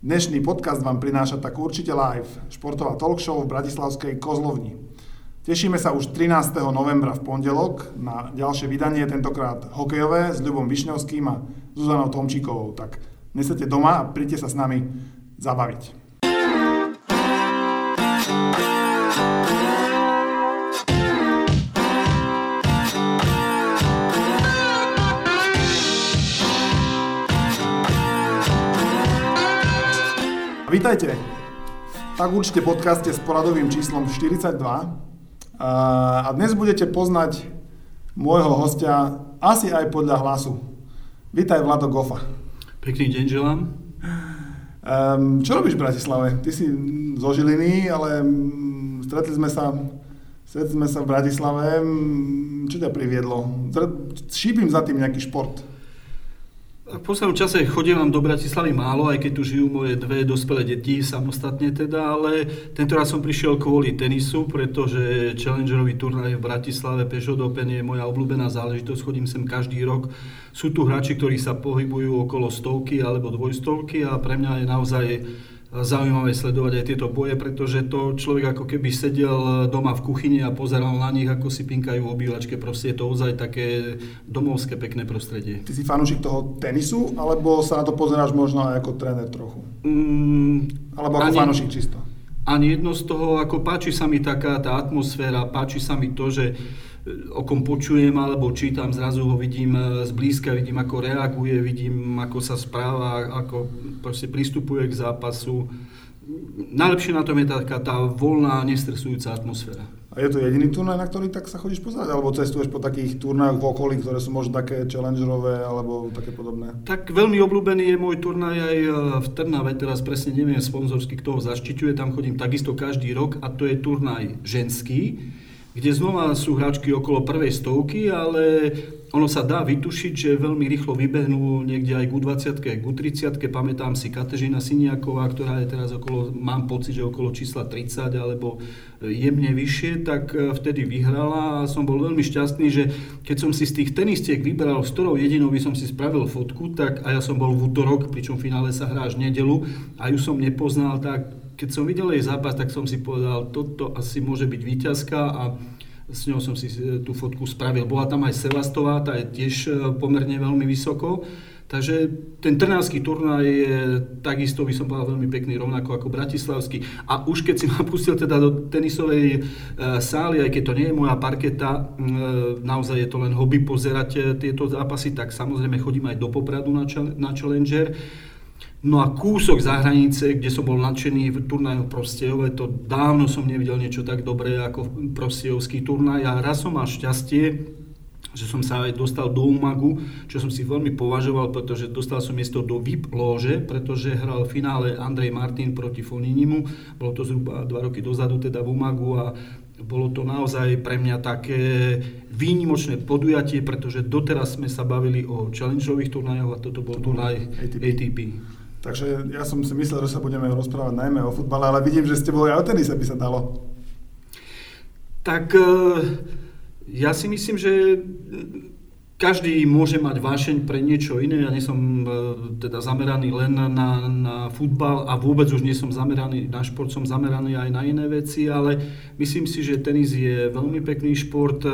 Dnešný podcast vám prináša tak určite live, športová talk v Bratislavskej Kozlovni. Tešíme sa už 13. novembra v pondelok na ďalšie vydanie, tentokrát hokejové s Ľubom Višňovským a Zuzanou Tomčíkovou. Tak nesete doma a príďte sa s nami zabaviť. Vítajte. Tak určite podcaste s poradovým číslom 42. A dnes budete poznať môjho hostia asi aj podľa hlasu. Vítaj Vlado Gofa. Pekný deň želám. Um, čo robíš v Bratislave? Ty si zo Žiliny, ale stretli sme sa, stretli sme sa v Bratislave. Čo ťa priviedlo? Šípim za tým nejaký šport. V poslednom čase chodím do Bratislavy málo, aj keď tu žijú moje dve dospelé deti, samostatne teda, ale tento raz som prišiel kvôli tenisu, pretože Challengerový turnaj v Bratislave Peugeot Open je moja obľúbená záležitosť, chodím sem každý rok. Sú tu hráči, ktorí sa pohybujú okolo stovky alebo dvojstovky a pre mňa je naozaj zaujímavé sledovať aj tieto boje, pretože to človek ako keby sedel doma v kuchyni a pozeral na nich, ako si pinkajú v obývačke. Proste je to ozaj také domovské pekné prostredie. Ty si fanúšik toho tenisu, alebo sa na to pozeráš možno aj ako tréner trochu? Mm, alebo ako ani, fanúšik čisto? Ani jedno z toho, ako páči sa mi taká tá atmosféra, páči sa mi to, že o kom počujem alebo čítam, zrazu ho vidím e, zblízka, vidím ako reaguje, vidím ako sa správa, ako proste pristupuje k zápasu. Najlepšie na tom je taká tá voľná, nestresujúca atmosféra. A je to jediný turnaj, na ktorý tak sa chodíš pozerať? Alebo cestuješ po takých turnajoch v okolí, ktoré sú možno také challengerové alebo také podobné? Tak veľmi obľúbený je môj turnaj aj e, v Trnave, teraz presne neviem sponzorsky, kto ho zaštiťuje, tam chodím takisto každý rok a to je turnaj ženský kde znova sú hráčky okolo prvej stovky, ale ono sa dá vytušiť, že veľmi rýchlo vybehnú niekde aj k 20 k 30 Pamätám si Katežina Siniaková, ktorá je teraz okolo, mám pocit, že okolo čísla 30 alebo jemne vyššie, tak e, vtedy vyhrala a som bol veľmi šťastný, že keď som si z tých tenistiek vyberal, s ktorou jedinou by som si spravil fotku, tak a ja som bol v útorok, pričom v finále sa hrá až nedelu a ju som nepoznal, tak keď som videl jej zápas, tak som si povedal, toto asi môže byť výťazka a s ňou som si e, tú fotku spravil. Bola tam aj Sevastová, tá je tiež e, pomerne veľmi vysoko. Takže ten trnavský turnaj je takisto, by som povedal, veľmi pekný, rovnako ako bratislavský. A už keď si ma pustil teda do tenisovej e, sály, aj keď to nie je moja parketa, e, naozaj je to len hobby pozerať e, tieto zápasy, tak samozrejme chodím aj do Popradu na, na Challenger. No a kúsok za hranice, kde som bol nadšený v turnaju Prostejove, to dávno som nevidel niečo tak dobré ako Prostejovský turnaj a raz som mal šťastie, že som sa aj dostal do Umagu, čo som si veľmi považoval, pretože dostal som miesto do VIP lože, pretože hral v finále Andrej Martin proti Foninimu, bolo to zhruba dva roky dozadu teda v Umagu a bolo to naozaj pre mňa také výnimočné podujatie, pretože doteraz sme sa bavili o challengeových turnajoch a toto bol turnaj ATP. ATP. Takže ja som si myslel, že sa budeme rozprávať najmä o futbale, ale vidím, že ste boli aj o tenise, by sa dalo. Tak e, ja si myslím, že každý môže mať vášeň pre niečo iné. Ja nie som e, teda zameraný len na, na futbal a vôbec už nie som zameraný na šport, som zameraný aj na iné veci, ale myslím si, že tenis je veľmi pekný šport e,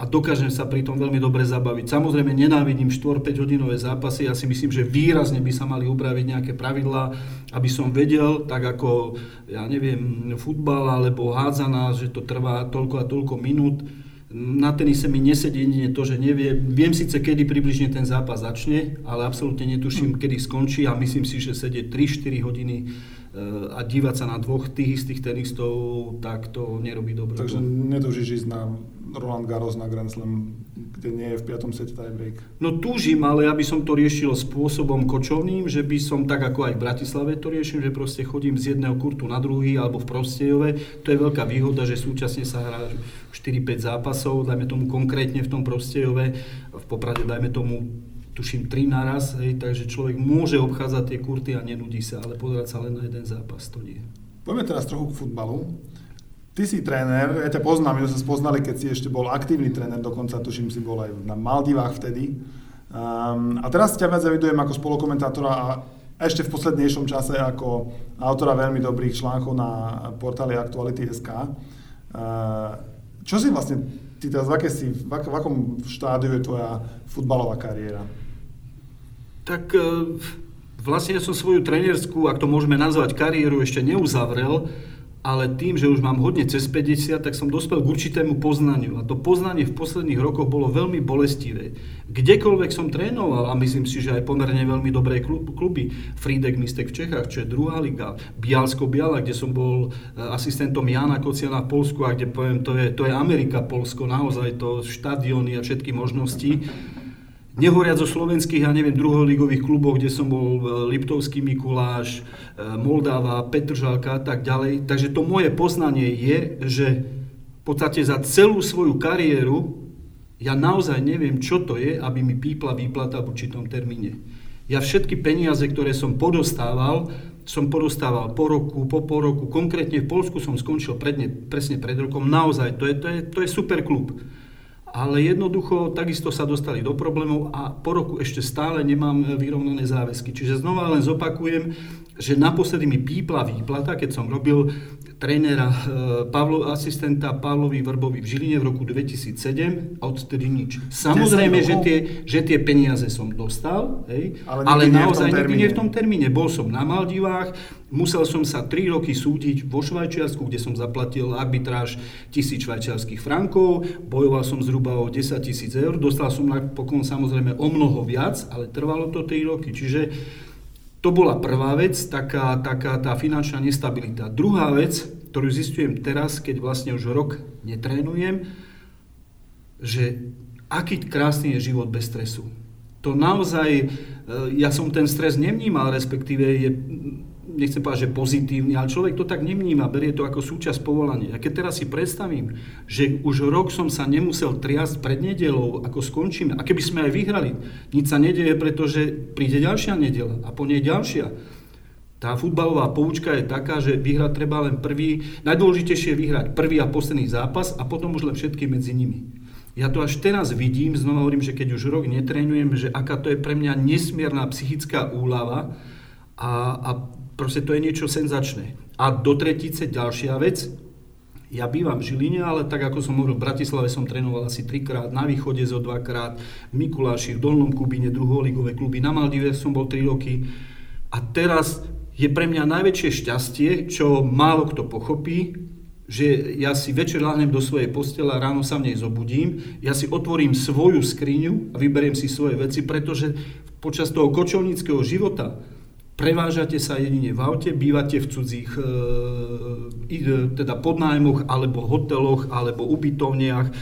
a dokážem sa pri tom veľmi dobre zabaviť. Samozrejme nenávidím 4-5 hodinové zápasy, ja si myslím, že výrazne by sa mali upraviť nejaké pravidlá, aby som vedel, tak ako, ja neviem, futbal alebo hádzana, že to trvá toľko a toľko minút. Na tenise mi nesedí jedine to, že nevie, viem síce, kedy približne ten zápas začne, ale absolútne netuším, kedy skončí a myslím si, že sedieť 3-4 hodiny a dívať sa na dvoch tých istých tenistov, tak to nerobí dobre. Takže netúžiš ísť na Roland Garros na Grand Slam, kde nie je v 5. sete tiebreak? No túžim, ale ja by som to riešil spôsobom kočovným, že by som tak ako aj v Bratislave to riešim, že proste chodím z jedného kurtu na druhý alebo v Prostejove. To je veľká výhoda, že súčasne sa hrá 4-5 zápasov, dajme tomu konkrétne v tom Prostejove, v Poprade dajme tomu tuším, tri naraz, hej, takže človek môže obchádzať tie kurty a nenudí sa, ale pozerať sa len na jeden zápas, to nie. Poďme teraz trochu k futbalu. Ty si tréner, ja ťa poznám, my sme sa spoznali, keď si ešte bol aktívny tréner, dokonca tuším si bol aj na Maldivách vtedy. Um, a teraz ťa viac zavidujem ako spolukomentátora a ešte v poslednejšom čase ako autora veľmi dobrých článkov na portáli Aktuality.sk. Eh, čo si vlastne, ty teraz v, si, v, ak, v akom štádiu je tvoja futbalová kariéra? Tak eh, vlastne som svoju trenerskú, ak to môžeme nazvať kariéru, ešte neuzavrel, ale tým, že už mám hodne cez 50, tak som dospel k určitému poznaniu. A to poznanie v posledných rokoch bolo veľmi bolestivé. Kdekoľvek som trénoval, a myslím si, že aj pomerne veľmi dobré kluby, Frídek Mistek v Čechách, čo je druhá liga, Bialsko Biala, kde som bol e, asistentom Jana Kociana v Polsku a kde poviem, to je, to je Amerika, Polsko, naozaj to štadióny a všetky možnosti. Nehovoriac o slovenských, ja neviem, druholigových kluboch, kde som bol e, Liptovský Mikuláš, e, Moldáva, Petržalka a tak ďalej. Takže to moje poznanie je, že v podstate za celú svoju kariéru ja naozaj neviem, čo to je, aby mi pípla výplata v určitom termíne. Ja všetky peniaze, ktoré som podostával, som podostával po roku, po pol roku. Konkrétne v Polsku som skončil predne, presne pred rokom. Naozaj, to je, to je, to je super klub ale jednoducho takisto sa dostali do problémov a po roku ešte stále nemám vyrovnané záväzky. Čiže znova len zopakujem, že naposledy mi pípla výplata, keď som robil trénera, e, Pavlo, asistenta Pavlovi Vrbovi v Žiline v roku 2007 a odtedy nič. Samozrejme, že tie, že tie peniaze som dostal, hej, ale, ale naozaj nikdy nie v tom termíne. Bol som na Maldivách, musel som sa 3 roky súdiť vo Švajčiarsku, kde som zaplatil arbitráž tisíc švajčiarských frankov, bojoval som zhruba o 10 tisíc eur, dostal som napokon samozrejme o mnoho viac, ale trvalo to 3 roky. Čiže to bola prvá vec, taká, taká tá finančná nestabilita. Druhá vec, ktorú zistujem teraz, keď vlastne už rok netrénujem, že aký krásny je život bez stresu. To naozaj, e, ja som ten stres nevnímal, respektíve je nechcem povedať, že pozitívny, ale človek to tak nemníma, berie to ako súčasť povolania. A keď teraz si predstavím, že už rok som sa nemusel triasť pred nedelou, ako skončíme, a keby sme aj vyhrali, nič sa nedieje, pretože príde ďalšia nedela a po nej ďalšia. Tá futbalová poučka je taká, že vyhrať treba len prvý, najdôležitejšie je vyhrať prvý a posledný zápas a potom už len všetky medzi nimi. Ja to až teraz vidím, znova hovorím, že keď už rok netrénujem, že aká to je pre mňa nesmierna psychická úlava a, a Proste to je niečo senzačné. A do tretice ďalšia vec, ja bývam v Žiline, ale tak ako som hovoril, v Bratislave som trénoval asi trikrát, na východe zo dvakrát, v Mikuláši, v Dolnom Kubine, druholigové kluby, na Maldive som bol 3 roky. A teraz je pre mňa najväčšie šťastie, čo málo kto pochopí, že ja si večer láhnem do svojej postele a ráno sa v nej zobudím, ja si otvorím svoju skriňu a vyberiem si svoje veci, pretože počas toho kočovníckého života prevážate sa jedine v aute, bývate v cudzích e, e, teda podnájmoch alebo hoteloch alebo ubytovniach. E,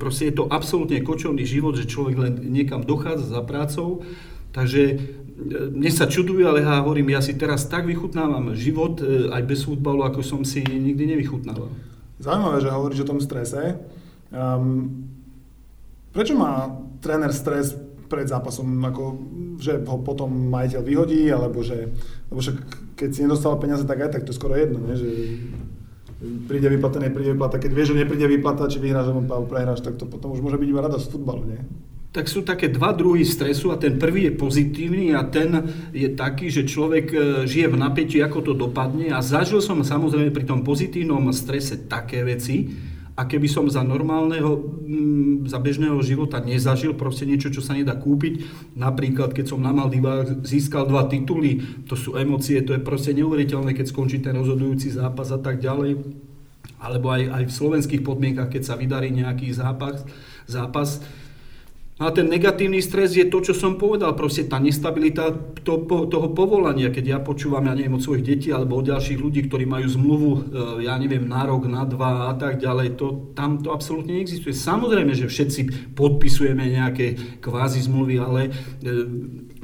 proste je to absolútne kočovný život, že človek len niekam dochádza za prácou. Takže mne sa čudujú, ale ja hovorím, ja si teraz tak vychutnávam život aj bez futbalu, ako som si nikdy nevychutnával. Zaujímavé, že hovoríš o tom strese. Um, prečo má tréner stres pred zápasom, ako, že ho potom majiteľ vyhodí, alebo že, lebo však keď si nedostal peniaze, tak aj tak to je skoro jedno, nie? že príde výplata, nepríde výplata. Keď vieš, že nepríde výplata, či vyhráš alebo prehráš, tak to potom už môže byť iba radosť z futbalu, nie? Tak sú také dva druhy stresu a ten prvý je pozitívny a ten je taký, že človek e, žije v napätí, ako to dopadne a zažil som samozrejme pri tom pozitívnom strese také veci, a keby som za normálneho, mm, za bežného života nezažil proste niečo, čo sa nedá kúpiť, napríklad keď som na Maldivách získal dva tituly, to sú emócie, to je proste neuveriteľné, keď skončí ten rozhodujúci zápas a tak ďalej, alebo aj, aj v slovenských podmienkach, keď sa vydarí nejaký zápas, zápas a ten negatívny stres je to, čo som povedal, proste tá nestabilita to, toho povolania, keď ja počúvam, ja neviem, od svojich detí alebo od ďalších ľudí, ktorí majú zmluvu, e, ja neviem, na rok, na dva a tak ďalej, to, tam to absolútne neexistuje. Samozrejme, že všetci podpisujeme nejaké kvázi zmluvy, ale e,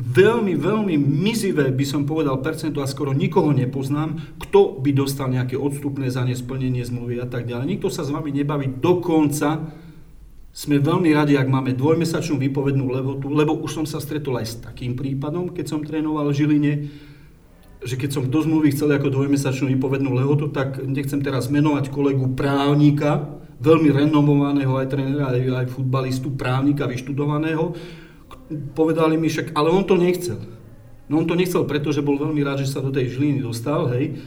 veľmi, veľmi mizivé by som povedal percento a skoro nikoho nepoznám, kto by dostal nejaké odstupné za nesplnenie zmluvy a tak ďalej. Nikto sa s vami nebaví dokonca sme veľmi radi, ak máme dvojmesačnú výpovednú lehotu, lebo už som sa stretol aj s takým prípadom, keď som trénoval v Žiline, že keď som do zmluvy chcel ako dvojmesačnú výpovednú lehotu, tak nechcem teraz menovať kolegu právnika, veľmi renomovaného aj trénera, aj, aj futbalistu, právnika, vyštudovaného. Povedali mi však, ale on to nechcel. No on to nechcel, pretože bol veľmi rád, že sa do tej Žiliny dostal, hej,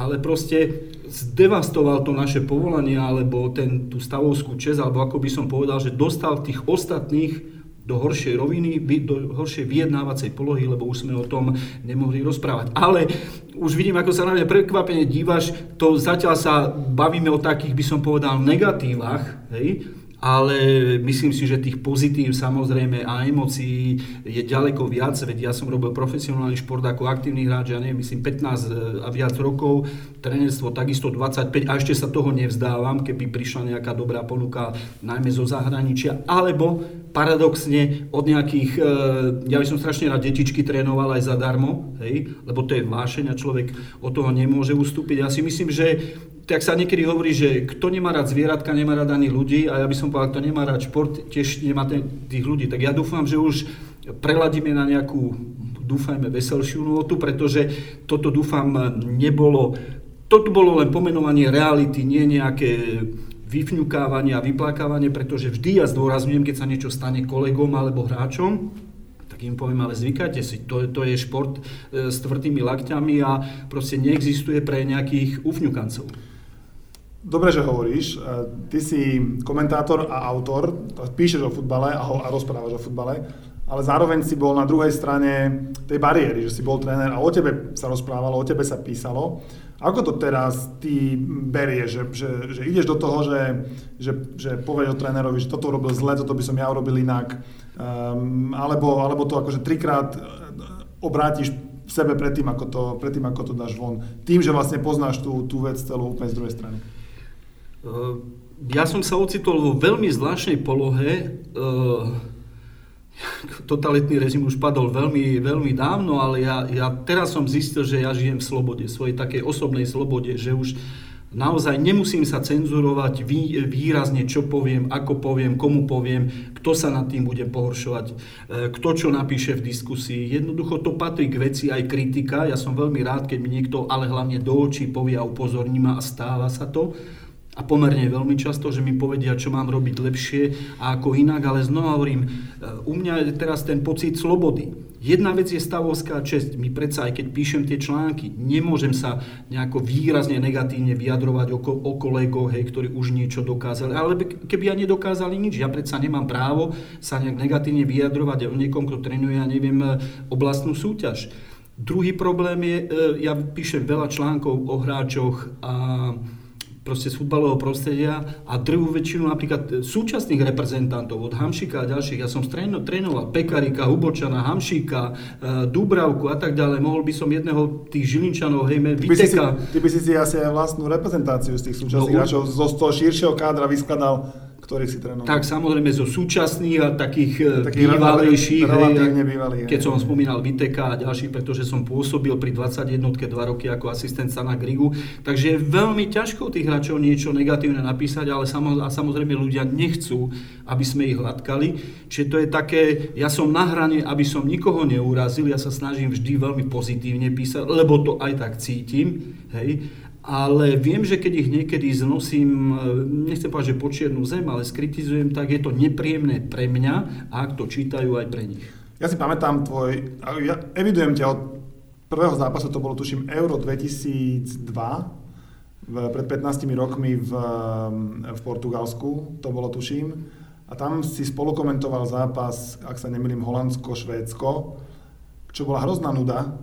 ale proste zdevastoval to naše povolanie, alebo ten, tú stavovskú čest, alebo ako by som povedal, že dostal tých ostatných do horšej roviny, do horšej vyjednávacej polohy, lebo už sme o tom nemohli rozprávať. Ale už vidím, ako sa na mňa prekvapene dívaš, to zatiaľ sa bavíme o takých, by som povedal, negatívach, hej? Ale myslím si, že tých pozitív samozrejme a emócií je ďaleko viac, veď ja som robil profesionálny šport ako aktívny hráč, ja neviem, myslím 15 e, a viac rokov, trenerstvo takisto 25 a ešte sa toho nevzdávam, keby prišla nejaká dobrá ponuka, najmä zo zahraničia, alebo paradoxne od nejakých, e, ja by som strašne rád detičky trénoval aj zadarmo, hej, lebo to je vášeň a človek od toho nemôže ustúpiť. Ja si myslím, že tak sa niekedy hovorí, že kto nemá rád zvieratka, nemá rád ani ľudí a ja by som povedal, kto nemá rád šport, tiež nemá tých ľudí. Tak ja dúfam, že už preladíme na nejakú, dúfajme, veselšiu notu, pretože toto dúfam nebolo, toto bolo len pomenovanie reality, nie nejaké vyfňukávanie a vyplakávanie, pretože vždy ja zdôrazňujem, keď sa niečo stane kolegom alebo hráčom, tak im poviem, ale zvykajte si, to, to je šport e, s tvrdými lakťami a proste neexistuje pre nejakých ufňukancov. Dobre, že hovoríš. E, ty si komentátor a autor, píšeš o futbale a, ho, a rozprávaš o futbale, ale zároveň si bol na druhej strane tej bariéry, že si bol tréner a o tebe sa rozprávalo, o tebe sa písalo. Ako to teraz ty berieš, že, že, že ideš do toho, že, že, že povieš o trénerovi, že toto urobil zle, toto by som ja urobil inak, um, alebo, alebo to akože trikrát e, obrátiš v sebe predtým, ako to, predtým, ako to dáš von. Tým, že vlastne poznáš tú, tú vec celú úplne z druhej strany. Uh, ja som sa ocitol vo veľmi zvláštnej polohe. Uh, totalitný režim už padol veľmi, veľmi dávno, ale ja, ja teraz som zistil, že ja žijem v slobode, svojej takej osobnej slobode, že už naozaj nemusím sa cenzurovať vý, výrazne, čo poviem, ako poviem, komu poviem, kto sa nad tým bude pohoršovať, e, kto čo napíše v diskusii. Jednoducho to patrí k veci aj kritika. Ja som veľmi rád, keď mi niekto, ale hlavne do očí povie a upozorní ma a stáva sa to a pomerne veľmi často, že mi povedia, čo mám robiť lepšie a ako inak, ale znova hovorím, u mňa je teraz ten pocit slobody. Jedna vec je stavovská česť. My predsa, aj keď píšem tie články, nemôžem sa nejako výrazne negatívne vyjadrovať o, o kolegoch, hej, ktorí už niečo dokázali. Ale keby ja nedokázali nič, ja predsa nemám právo sa nejak negatívne vyjadrovať o niekom, kto trénuje, ja neviem, e, oblastnú súťaž. Druhý problém je, e, ja píšem veľa článkov o hráčoch a proste z futbalového prostredia a druhú väčšinu napríklad súčasných reprezentantov od Hamšika a ďalších. Ja som trénoval Pekarika, Hubočana, Hamšika, e, Dubravku a tak ďalej. Mohol by som jedného tých Žilinčanov, hej, Viteka. Ty by si si asi aj vlastnú reprezentáciu z tých súčasných no, hráčov zo toho širšieho kádra vyskladal ktorých si trénoval? Tak samozrejme zo súčasných a takých, e, takých bývalejších, relatívne bývalých. Keď som spomínal Viteka a ďalších, pretože som pôsobil pri 21 dva roky ako asistent na Grigu. Takže je veľmi ťažko tých hráčov niečo negatívne napísať, ale samozrejme ľudia nechcú, aby sme ich hladkali. Čiže to je také, ja som na hrane, aby som nikoho neurazil, ja sa snažím vždy veľmi pozitívne písať, lebo to aj tak cítim. Hej ale viem, že keď ich niekedy znosím, e, nechcem povedať, že po čiernu zem, ale skritizujem, tak je to nepríjemné pre mňa a ak to čítajú aj pre nich. Ja si pamätám tvoj, ja evidujem ťa od prvého zápasu, to bolo tuším Euro 2002, v, pred 15 rokmi v, v Portugalsku, to bolo tuším. A tam si spolukomentoval zápas, ak sa nemýlim, Holandsko-Švédsko, čo bola hrozná nuda,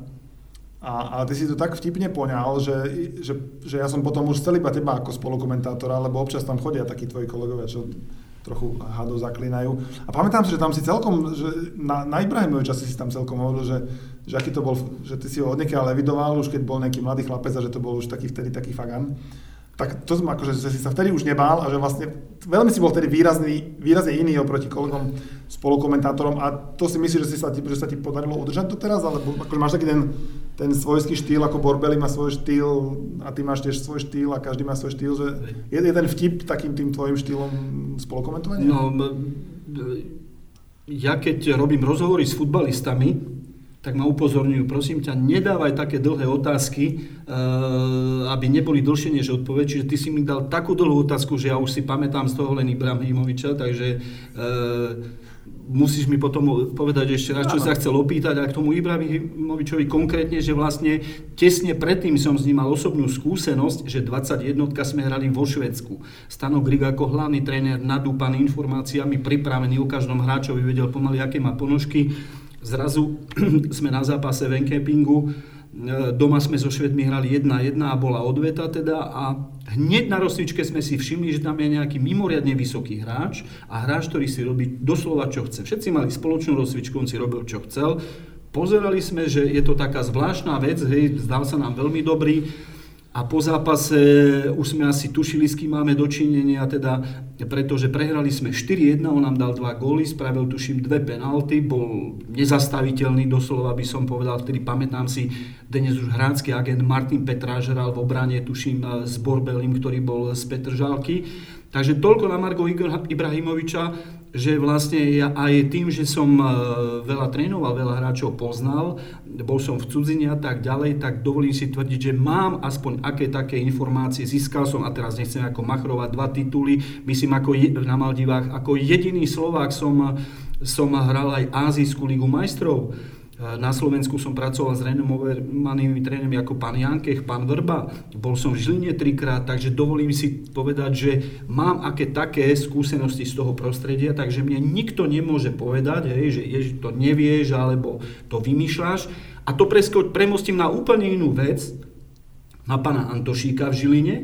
a, a ty si to tak vtipne poňal, že, že, že ja som potom už chcel iba teba ako spolukomentátora, lebo občas tam chodia takí tvoji kolegovia, čo trochu hado zaklinajú. A pamätám si, že tam si celkom, že na, na Ibrahimoviča si si tam celkom hovoril, že, že aký to bol, že ty si ho odniekiaľ evidoval, už keď bol nejaký mladý chlapec a že to bol už taký vtedy taký fagan tak to som akože, že si sa vtedy už nebál a že vlastne veľmi si bol vtedy výrazný, výrazne iný oproti kolegom spolukomentátorom a to si myslíš, že, si sa ti, že sa ti podarilo udržať to teraz, alebo akože máš taký ten, ten svojský štýl, ako Borbeli má svoj štýl a ty máš tiež svoj štýl a každý má svoj štýl, že je, je ten vtip takým tým tvojim štýlom spolukomentovania? No, ja keď robím rozhovory s futbalistami, tak ma upozorňujú, prosím ťa, nedávaj také dlhé otázky, eh, aby neboli dlhšie než odpoveď. Čiže ty si mi dal takú dlhú otázku, že ja už si pamätám z toho len Ibrahimoviča, takže eh, musíš mi potom povedať ešte raz, čo sa chcel opýtať a k tomu Ibrahimovičovi konkrétne, že vlastne tesne predtým som s ním mal osobnú skúsenosť, že 21 sme hrali vo Švedsku. Stano Grig ako hlavný tréner nadúpaný informáciami, pripravený o každom hráčovi, vedel pomaly, aké má ponožky. Zrazu sme na zápase v Enkepingu, E, doma sme so Švedmi hrali 1-1 a bola odveta teda a hneď na rozcvičke sme si všimli, že tam je nejaký mimoriadne vysoký hráč a hráč, ktorý si robí doslova čo chce. Všetci mali spoločnú rozcvičku, on si robil čo chcel. Pozerali sme, že je to taká zvláštna vec, hej, zdal sa nám veľmi dobrý a po zápase už sme asi tušili, s kým máme dočinenia, teda, pretože prehrali sme 4-1, on nám dal dva góly, spravil tuším dve penalty, bol nezastaviteľný, doslova by som povedal, vtedy pamätám si, dnes už hrácky agent Martin Petráž hral v obrane, tuším, s Borbelim, ktorý bol z Petržalky. Takže toľko na Margo Ibrahimoviča že vlastne ja aj tým, že som e, veľa trénoval, veľa hráčov poznal, bol som v cudzine a tak ďalej, tak dovolím si tvrdiť, že mám aspoň aké také informácie, získal som, a teraz nechcem ako machrovať dva tituly, myslím ako je, na Maldivách, ako jediný Slovák som, som hral aj Ázijskú ligu majstrov na Slovensku som pracoval s renomovanými trénermi ako pán Jankech, pán Vrba. Bol som v Žiline trikrát, takže dovolím si povedať, že mám aké také skúsenosti z toho prostredia, takže mne nikto nemôže povedať, hej, že ježi, to nevieš alebo to vymýšľaš. A to premostím na úplne inú vec, na pána Antošíka v Žiline,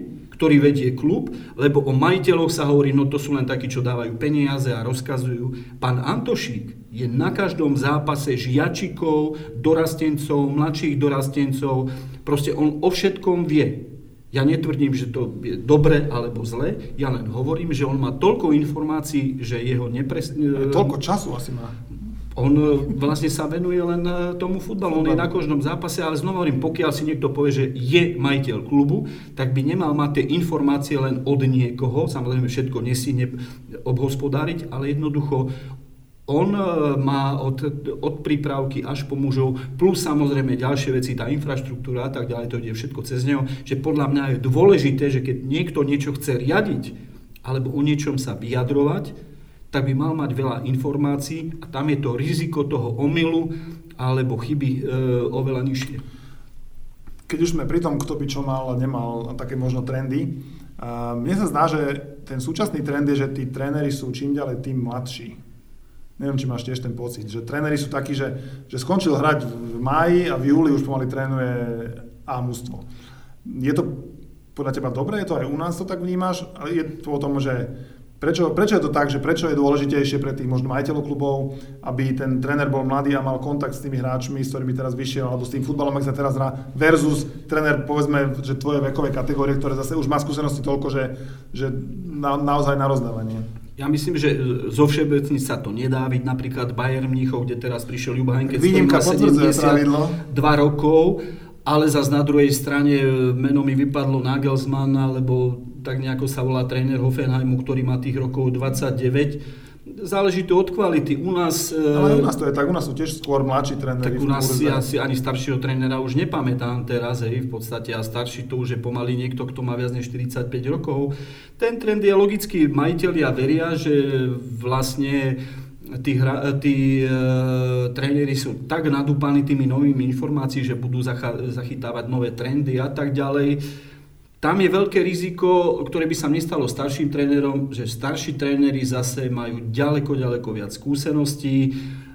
ktorý vedie klub, lebo o majiteľoch sa hovorí, no to sú len takí, čo dávajú peniaze a rozkazujú. Pán Antošík je na každom zápase žiačikov, dorastencov, mladších dorastencov, proste on o všetkom vie. Ja netvrdím, že to je dobre alebo zle, ja len hovorím, že on má toľko informácií, že jeho nepres... Toľko času asi má. On e, vlastne sa venuje len e, tomu futbalu. On je na každom zápase, ale znova hovorím, pokiaľ si niekto povie, že je majiteľ klubu, tak by nemal mať tie informácie len od niekoho, samozrejme všetko nesí obhospodáriť, ale jednoducho on e, má od, od prípravky až po mužov, plus samozrejme ďalšie veci, tá infraštruktúra a tak ďalej, to ide všetko cez neho, že podľa mňa je dôležité, že keď niekto niečo chce riadiť, alebo o niečom sa vyjadrovať, tak by mal mať veľa informácií a tam je to riziko toho omylu alebo chyby e, oveľa nižšie. Keď už sme pri tom, kto by čo mal a nemal také možno trendy, a mne sa zdá, že ten súčasný trend je, že tí tréneri sú čím ďalej tým mladší. Neviem, či máš tiež ten pocit, že tréneri sú takí, že, že skončil hrať v máji a v júli už pomaly trénuje A mústvo. Je to podľa teba dobré? Je to aj u nás to tak vnímaš? Ale je to o tom, že Prečo, prečo je to tak, že prečo je dôležitejšie pre tých možno majiteľov klubov, aby ten tréner bol mladý a mal kontakt s tými hráčmi, s ktorými teraz vyšiel, alebo s tým futbalom, ak sa teraz hrá, versus tréner, povedzme, že tvoje vekové kategórie, ktoré zase už má skúsenosti toľko, že, že na, naozaj na rozdávanie. Ja myslím, že zo všeobecní sa to nedá, byť napríklad Bayern Mníchov, kde teraz prišiel Juba Henkec, Výnimka potvrdzuje dva rokov, ale zase na druhej strane meno mi vypadlo Nagelsmann, alebo tak nejako sa volá tréner Hoffenheimu, ktorý má tých rokov 29. Záleží to od kvality. U nás... Ale u nás to je tak, u nás sú tiež skôr mladší tréneri. Tak u nás si asi ani staršieho trénera už nepamätám teraz, hej, v podstate a starší to už je pomaly niekto, kto má viac než 45 rokov. Ten trend je logický, majiteľia veria, že vlastne tí, hra, tí e, tréneri sú tak nadúpaní tými novými informáciami, že budú zachytávať nové trendy a tak ďalej tam je veľké riziko, ktoré by sa nestalo starším trénerom, že starší tréneri zase majú ďaleko, ďaleko viac skúseností,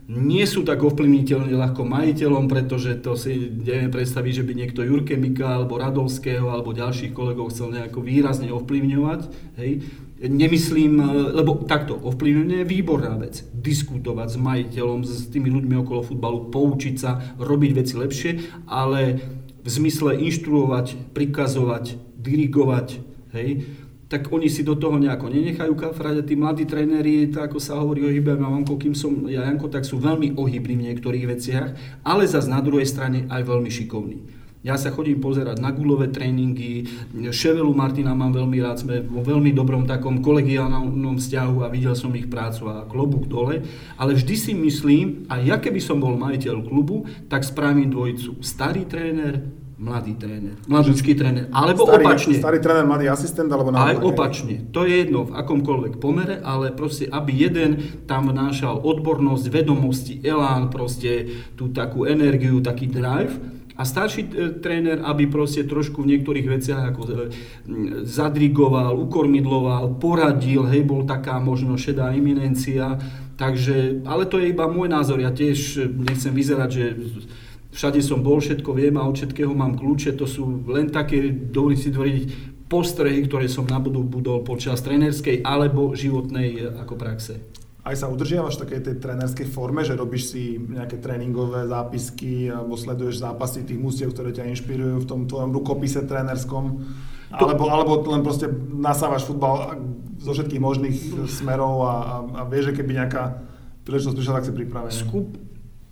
nie sú tak ovplyvniteľní ľahko majiteľom, pretože to si neviem predstaviť, že by niekto Jurke Mika alebo Radovského alebo ďalších kolegov chcel nejako výrazne ovplyvňovať. Hej. Nemyslím, lebo takto, ovplyvňovanie je výborná vec. Diskutovať s majiteľom, s tými ľuďmi okolo futbalu, poučiť sa, robiť veci lepšie, ale v zmysle inštruovať, prikazovať, dirigovať, hej, tak oni si do toho nejako nenechajú kafrať a tí mladí tréneri, tak ako sa hovorí o hybe, mám Janko, kým som ja Janko, tak sú veľmi ohybní v niektorých veciach, ale zase na druhej strane aj veľmi šikovní. Ja sa chodím pozerať na gulové tréningy, Ševelu Martina mám veľmi rád, sme vo veľmi dobrom takom kolegiálnom vzťahu a videl som ich prácu a klobúk dole, ale vždy si myslím, a ja keby som bol majiteľ klubu, tak spravím dvojicu. Starý tréner, mladý tréner, mladúčký tréner, alebo starý, opačne. Starý tréner, mladý asistent, alebo Aj naopak. opačne. To je jedno v akomkoľvek pomere, ale proste, aby jeden tam vnášal odbornosť, vedomosti, elán, proste tú takú energiu, taký drive, a starší e, tréner, aby proste trošku v niektorých veciach ako e, zadrigoval, ukormidloval, poradil, hej, bol taká možno šedá eminencia. Takže, ale to je iba môj názor. Ja tiež e, nechcem vyzerať, že všade som bol, všetko viem a od všetkého mám kľúče. To sú len také, dovolím si tvoriť, postrehy, ktoré som nabudol počas trénerskej alebo životnej ako praxe aj sa udržiavaš v takej tej trénerskej forme, že robíš si nejaké tréningové zápisky alebo sleduješ zápasy tých mústiev, ktoré ťa inšpirujú v tom tvojom rukopise trénerskom? Alebo, alebo len proste nasávaš futbal zo všetkých možných smerov a, a, a vieš, že keby nejaká príležitosť prišla, tak si pripravený? Skup,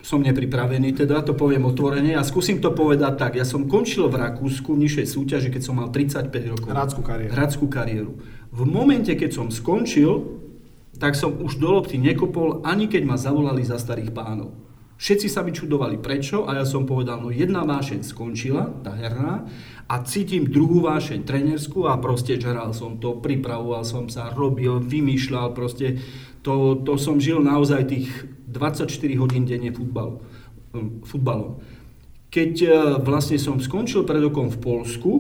som nepripravený, teda to poviem otvorene a skúsim to povedať tak. Ja som končil v Rakúsku v nižšej súťaži, keď som mal 35 rokov. Hradskú kariéru. Hradskú kariéru. V momente, keď som skončil, tak som už do lopty nekopol, ani keď ma zavolali za starých pánov. Všetci sa mi čudovali prečo a ja som povedal, no jedna vášeň skončila, tá herná, a cítim druhú vášeň trenerskú a proste žeral som to, pripravoval som sa, robil, vymýšľal, proste to, to som žil naozaj tých 24 hodín denne futbal, hm, futbalom. Keď eh, vlastne som skončil pred rokom v Polsku,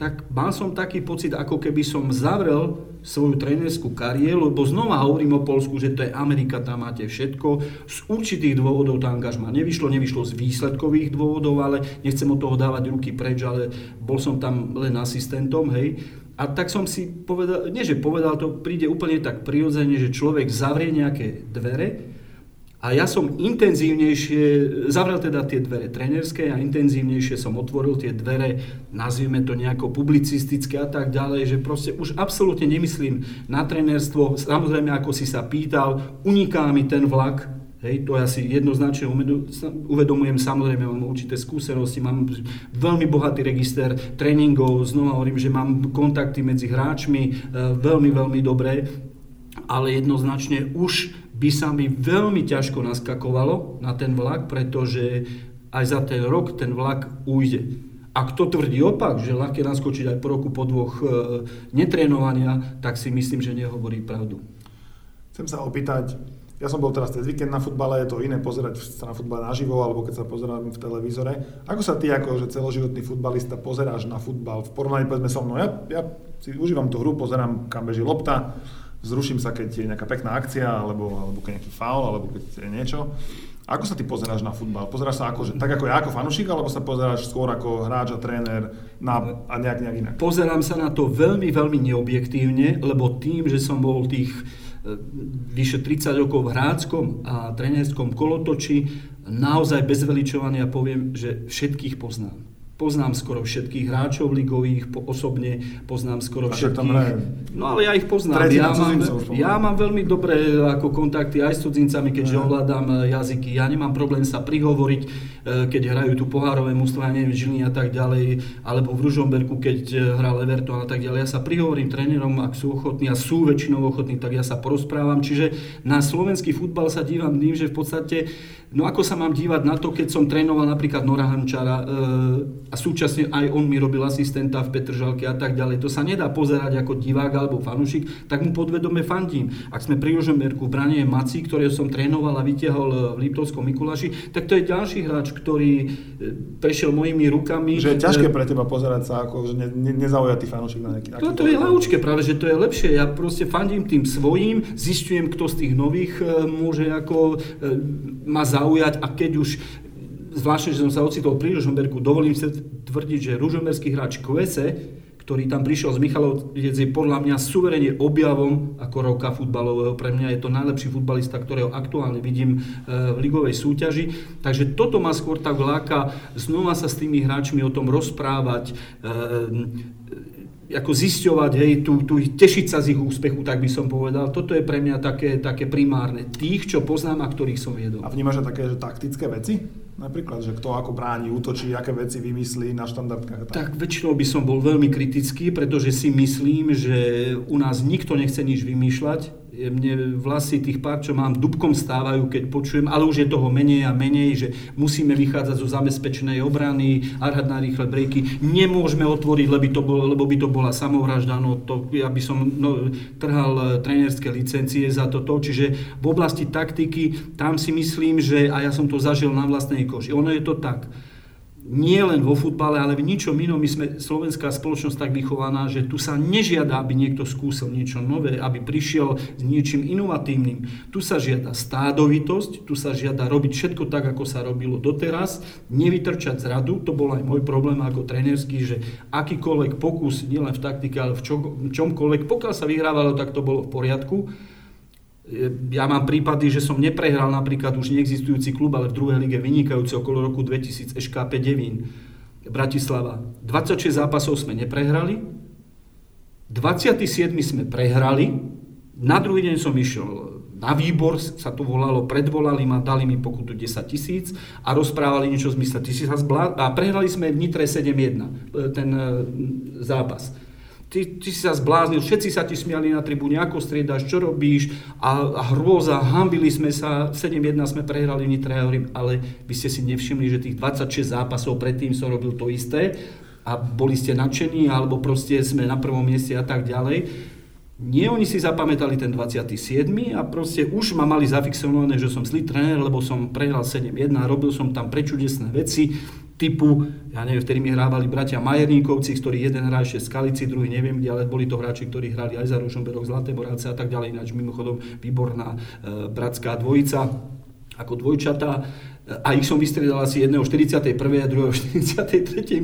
tak mal som taký pocit, ako keby som zavrel svoju trénerskú kariéru, lebo znova hovorím o Polsku, že to je Amerika, tam máte všetko. Z určitých dôvodov tá angažma nevyšlo, nevyšlo z výsledkových dôvodov, ale nechcem od toho dávať ruky preč, ale bol som tam len asistentom, hej. A tak som si povedal, nie že povedal, to príde úplne tak prirodzene, že človek zavrie nejaké dvere a ja som intenzívnejšie, zavrel teda tie dvere trenerské a intenzívnejšie som otvoril tie dvere, nazvime to nejako publicistické a tak ďalej, že proste už absolútne nemyslím na trenerstvo. Samozrejme, ako si sa pýtal, uniká mi ten vlak, Hej, to ja si jednoznačne uvedomujem, samozrejme mám určité skúsenosti, mám veľmi bohatý register tréningov, znova hovorím, že mám kontakty medzi hráčmi, e, veľmi, veľmi dobré, ale jednoznačne už by sa mi veľmi ťažko naskakovalo na ten vlak, pretože aj za ten rok ten vlak ujde. A kto tvrdí opak, že ľahké naskočiť aj po roku, po dvoch e, netrénovania, tak si myslím, že nehovorí pravdu. Chcem sa opýtať, ja som bol teraz cez víkend na futbale, je to iné pozerať sa na futbal naživo, alebo keď sa pozerám v televízore. Ako sa ty ako že celoživotný futbalista pozeráš na futbal v porovnaní povedzme so mnou? Ja, ja si užívam tú hru, pozerám, kam beží lopta, zruším sa, keď je nejaká pekná akcia, alebo, alebo keď nejaký faul, alebo keď je niečo. Ako sa ty pozeráš na futbal? Pozeráš sa ako, že, tak ako ja ako fanušik, alebo sa pozeráš skôr ako hráč a tréner na, a nejak, nejak inak? Pozerám sa na to veľmi, veľmi neobjektívne, lebo tým, že som bol tých e, vyše 30 rokov v hráckom a trénerskom kolotoči, naozaj bez veličovania poviem, že všetkých poznám poznám skoro všetkých hráčov ligových, po, osobne poznám skoro a všetkých. No ale ja ich poznám. Ja mám, ja mám veľmi dobré ako kontakty aj s cudzincami, keďže ovládam e, jazyky. Ja nemám problém sa prihovoriť, e, keď hrajú tu pohárové mústva, neviem, Žiliny a tak ďalej, alebo v Ružomberku, keď e, hral Everton a tak ďalej. Ja sa prihovorím trénerom, ak sú ochotní a sú väčšinou ochotní, tak ja sa porozprávam. Čiže na slovenský futbal sa dívam tým, že v podstate No ako sa mám dívať na to, keď som trénoval napríklad Nora Hančara e, a súčasne aj on mi robil asistenta v Petržalke a tak ďalej. To sa nedá pozerať ako divák alebo fanušik, tak mu podvedome fandím. Ak sme pri Jožemberku v brane Maci, ktoré som trénoval a vytiahol v Liptovskom Mikuláši, tak to je ďalší hráč, ktorý e, prešiel mojimi rukami. Že je ťažké pre teba pozerať sa ako, že ne, ne, nezaujatý fanúšik na nejaký... To, to je ľahúčke práve, že to je lepšie. Ja proste fandím tým svojim, zistujem, kto z tých nových e, môže ako e, ma zaujať a keď už zvláštne, že som sa ocitol pri Ružomberku, dovolím sa tvrdiť, že ružomberský hráč Kvese, ktorý tam prišiel z Michalov, je podľa mňa suverene objavom ako roka futbalového. Pre mňa je to najlepší futbalista, ktorého aktuálne vidím e, v ligovej súťaži. Takže toto ma skôr tak láka znova sa s tými hráčmi o tom rozprávať, e, ako zisťovať, hej, tu, tu, tešiť sa z ich úspechu, tak by som povedal. Toto je pre mňa také, také primárne. Tých, čo poznám a ktorých som viedol. A vnímaš také že taktické veci? Napríklad, že kto ako bráni, útočí, aké veci vymyslí na štandardkách? Tak. tak väčšinou by som bol veľmi kritický, pretože si myslím, že u nás nikto nechce nič vymýšľať. Mne vlasy tých pár, čo mám, dubkom stávajú, keď počujem, ale už je toho menej a menej, že musíme vychádzať zo zabezpečenej obrany, arhať na rýchle brejky, nemôžeme otvoriť, lebo by to, bol, lebo by to bola samovražda, no to ja by som no, trhal eh, trénerské licencie za toto, čiže v oblasti taktiky, tam si myslím, že, a ja som to zažil na vlastnej koži, ono je to tak, nie len vo futbale, ale v ničom inom. My sme slovenská spoločnosť tak vychovaná, že tu sa nežiada, aby niekto skúsil niečo nové, aby prišiel s niečím inovatívnym. Tu sa žiada stádovitosť, tu sa žiada robiť všetko tak, ako sa robilo doteraz, nevytrčať z radu, to bol aj môj problém ako trénerský, že akýkoľvek pokus, nielen v taktike, ale v čomkoľvek, pokiaľ sa vyhrávalo, tak to bolo v poriadku ja mám prípady, že som neprehral napríklad už neexistujúci klub, ale v druhej lige vynikajúci okolo roku 2000 SKP Devín, Bratislava. 26 zápasov sme neprehrali, 27 sme prehrali, na druhý deň som išiel na výbor, sa to volalo, predvolali ma, dali mi pokutu 10 tisíc a rozprávali niečo v zmysle, ty si sa zblá... A prehrali sme v Nitre 7-1, e, ten e, zápas ty, ty si sa zbláznil, všetci sa ti smiali na tribúne, ako striedaš, čo robíš a, a hrôza, hambili sme sa, 7-1 sme prehrali v Nitre, ja hovorím, ale vy ste si nevšimli, že tých 26 zápasov predtým som robil to isté a boli ste nadšení, alebo proste sme na prvom mieste a tak ďalej. Nie, oni si zapamätali ten 27. a proste už ma mali zafixované, že som zlý tréner, lebo som prehral 7-1 a robil som tam prečudesné veci typu, ja neviem, vtedy mi hrávali bratia Majerníkovci, ktorí jeden hrá ešte Skalici, druhý neviem kde, ale boli to hráči, ktorí hrali aj za Ružomberok, Zlaté Boráce a tak ďalej, ináč mimochodom výborná e, bratská dvojica ako dvojčata e, a ich som vystriedal asi jedného 41. a druhého 43.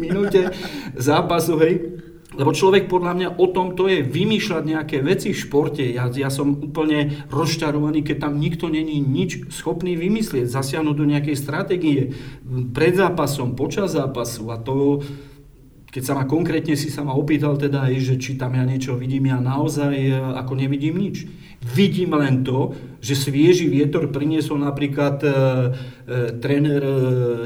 minúte zápasu, hej. Lebo človek podľa mňa o tom to je vymýšľať nejaké veci v športe. Ja, ja som úplne rozčarovaný, keď tam nikto není nič schopný vymyslieť, zasiahnuť do nejakej stratégie pred zápasom, počas zápasu a to keď sa ma konkrétne si sa ma opýtal teda že či tam ja niečo vidím, ja naozaj e, ako nevidím nič. Vidím len to, že svieži vietor priniesol napríklad e, e, tréner e,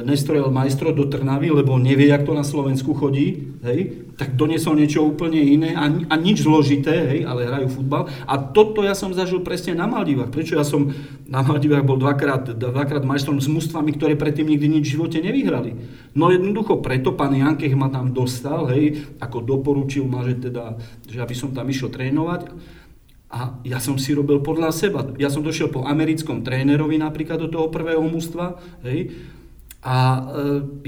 Nestrojel Majstro do Trnavy, lebo nevie, jak to na Slovensku chodí, hej, tak doniesol niečo úplne iné a, a nič zložité, hej, ale hrajú futbal. A toto ja som zažil presne na Maldivách. Prečo ja som na Maldivách bol dvakrát, dvakrát majstrom s mústvami, ktoré predtým nikdy nič v živote nevyhrali. No jednoducho preto pán Jankech ma tam dostal, hej, ako doporučil ma, že teda, že aby som tam išiel trénovať. A ja som si robil podľa seba. Ja som došiel po americkom trénerovi napríklad do toho prvého mústva, hej, a e,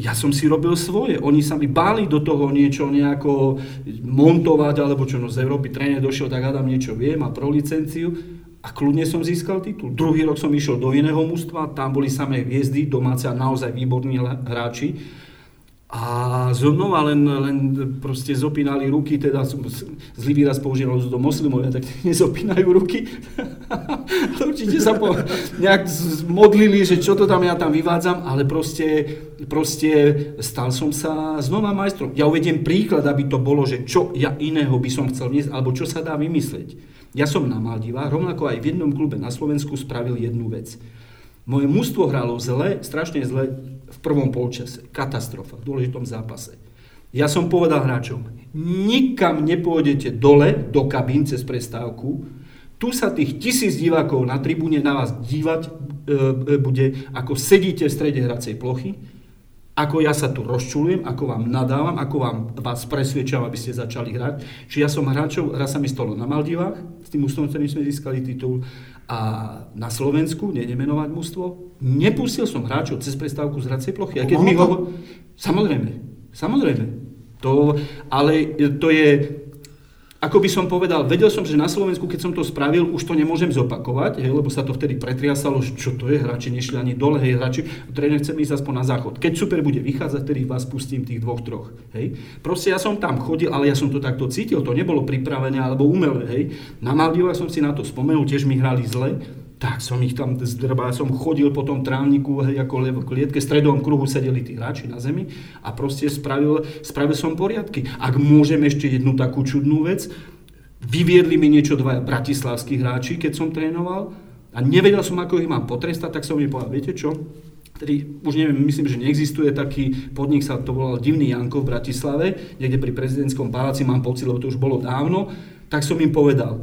ja som si robil svoje. Oni sa mi báli do toho niečo nejako montovať, alebo čo no z Európy tréner došiel, tak Adam niečo vie, má pro licenciu. A kľudne som získal titul. Druhý rok som išiel do iného mústva, tam boli samé hviezdy, domáce a naozaj výborní hráči. A znova len, len proste zopínali ruky, teda zlý výraz používal do moslimovia, tak nezopínajú ruky. Určite sa po, nejak modlili, že čo to tam ja tam vyvádzam, ale proste, proste stal som sa znova majstrom. Ja uvediem príklad, aby to bolo, že čo ja iného by som chcel dnes, alebo čo sa dá vymysleť. Ja som na Maldivách, rovnako aj v jednom klube na Slovensku spravil jednu vec. Moje mužstvo hralo zle, strašne zle v prvom polčase. Katastrofa v dôležitom zápase. Ja som povedal hráčom, nikam nepôjdete dole do kabín cez prestávku, tu sa tých tisíc divákov na tribúne na vás dívať e, e, bude, ako sedíte v strede hracej plochy, ako ja sa tu rozčulujem, ako vám nadávam, ako vám, vás presviečam, aby ste začali hrať. Čiže ja som hráčov, raz sa mi stalo na Maldivách, s tým ktorým sme získali titul, a na Slovensku, nenemenovať mužstvo, nepustil som hráčov cez prestávku z hracej plochy. A keď mi ho... Samozrejme, samozrejme. To, ale to je, ako by som povedal, vedel som, že na Slovensku, keď som to spravil, už to nemôžem zopakovať, hej, lebo sa to vtedy pretriasalo, čo to je, hráči nešli ani dole, hej, hráči, tréner chce ísť aspoň na záchod. Keď super bude vychádzať, tedy vás pustím tých dvoch, troch. Hej. Proste ja som tam chodil, ale ja som to takto cítil, to nebolo pripravené alebo umelé. Hej. Na Maldivách som si na to spomenul, tiež mi hrali zle, tak som ich tam zdrbal, som chodil po tom trávniku, hej, ako v klietke, stredovom kruhu sedeli tí hráči na zemi a proste spravil, spravil som poriadky. Ak môžem ešte jednu takú čudnú vec, vyviedli mi niečo dvaja bratislavskí hráči, keď som trénoval a nevedel som, ako ich mám potrestať, tak som mi povedal, viete čo, Tedy, už neviem, myslím, že neexistuje taký podnik, sa to volal Divný Janko v Bratislave, niekde pri prezidentskom paláci, mám pocit, lebo to už bolo dávno, tak som im povedal,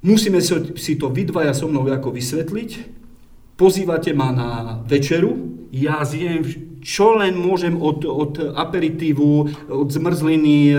Musíme si to vy dvaja so mnou ako vysvetliť. Pozývate ma na večeru, ja zjem čo len môžem od, od aperitívu, od zmrzliny, e,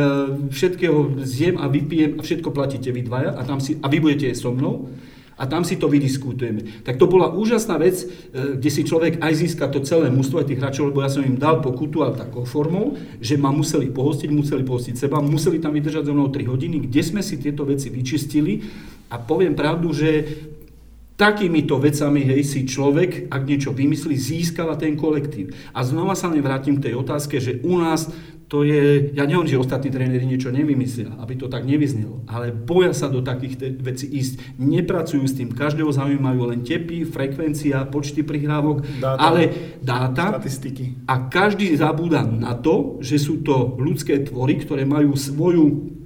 všetkého zjem a vypijem a všetko platíte vy dvaja a, tam si, a vy budete so mnou a tam si to vydiskutujeme. Tak to bola úžasná vec, e, kde si človek aj získa to celé mústvo aj tých hráčov, lebo ja som im dal pokutu, ale takou formou, že ma museli pohostiť, museli pohostiť seba, museli tam vydržať so mnou 3 hodiny, kde sme si tieto veci vyčistili a poviem pravdu, že takýmito vecami, hej, si človek, ak niečo vymyslí, získava ten kolektív. A znova sa len vrátim k tej otázke, že u nás to je, ja neviem, že ostatní tréneri niečo nevymyslia, aby to tak nevyznelo, ale boja sa do takých vecí ísť. Nepracujú s tým, každého zaujímajú len tepy, frekvencia, počty prihrávok, dáta, ale dáta. Statistiky. A každý zabúda na to, že sú to ľudské tvory, ktoré majú svoju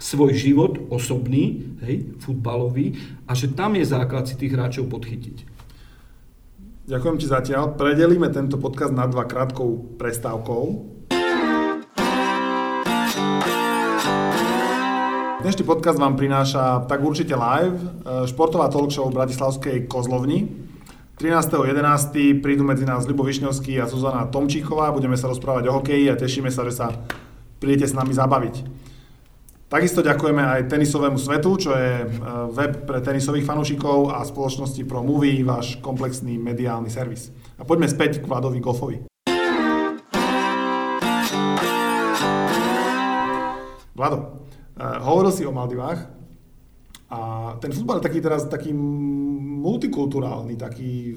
svoj život osobný, hej, futbalový, a že tam je základ si tých hráčov podchytiť. Ďakujem ti zatiaľ. Predelíme tento podcast na dva krátkou prestávkou. Dnešný podcast vám prináša tak určite live e, športová talk v Bratislavskej Kozlovni. 13.11. prídu medzi nás Ľubo Višňovský a Zuzana Tomčíková. Budeme sa rozprávať o hokeji a tešíme sa, že sa prídete s nami zabaviť. Takisto ďakujeme aj Tenisovému svetu, čo je e, web pre tenisových fanúšikov a spoločnosti Pro Movie, váš komplexný mediálny servis. A poďme späť k Vladovi Golfovi. Vlado, uh, hovoril si o Maldivách a ten futbal je taký teraz taký multikulturálny, taký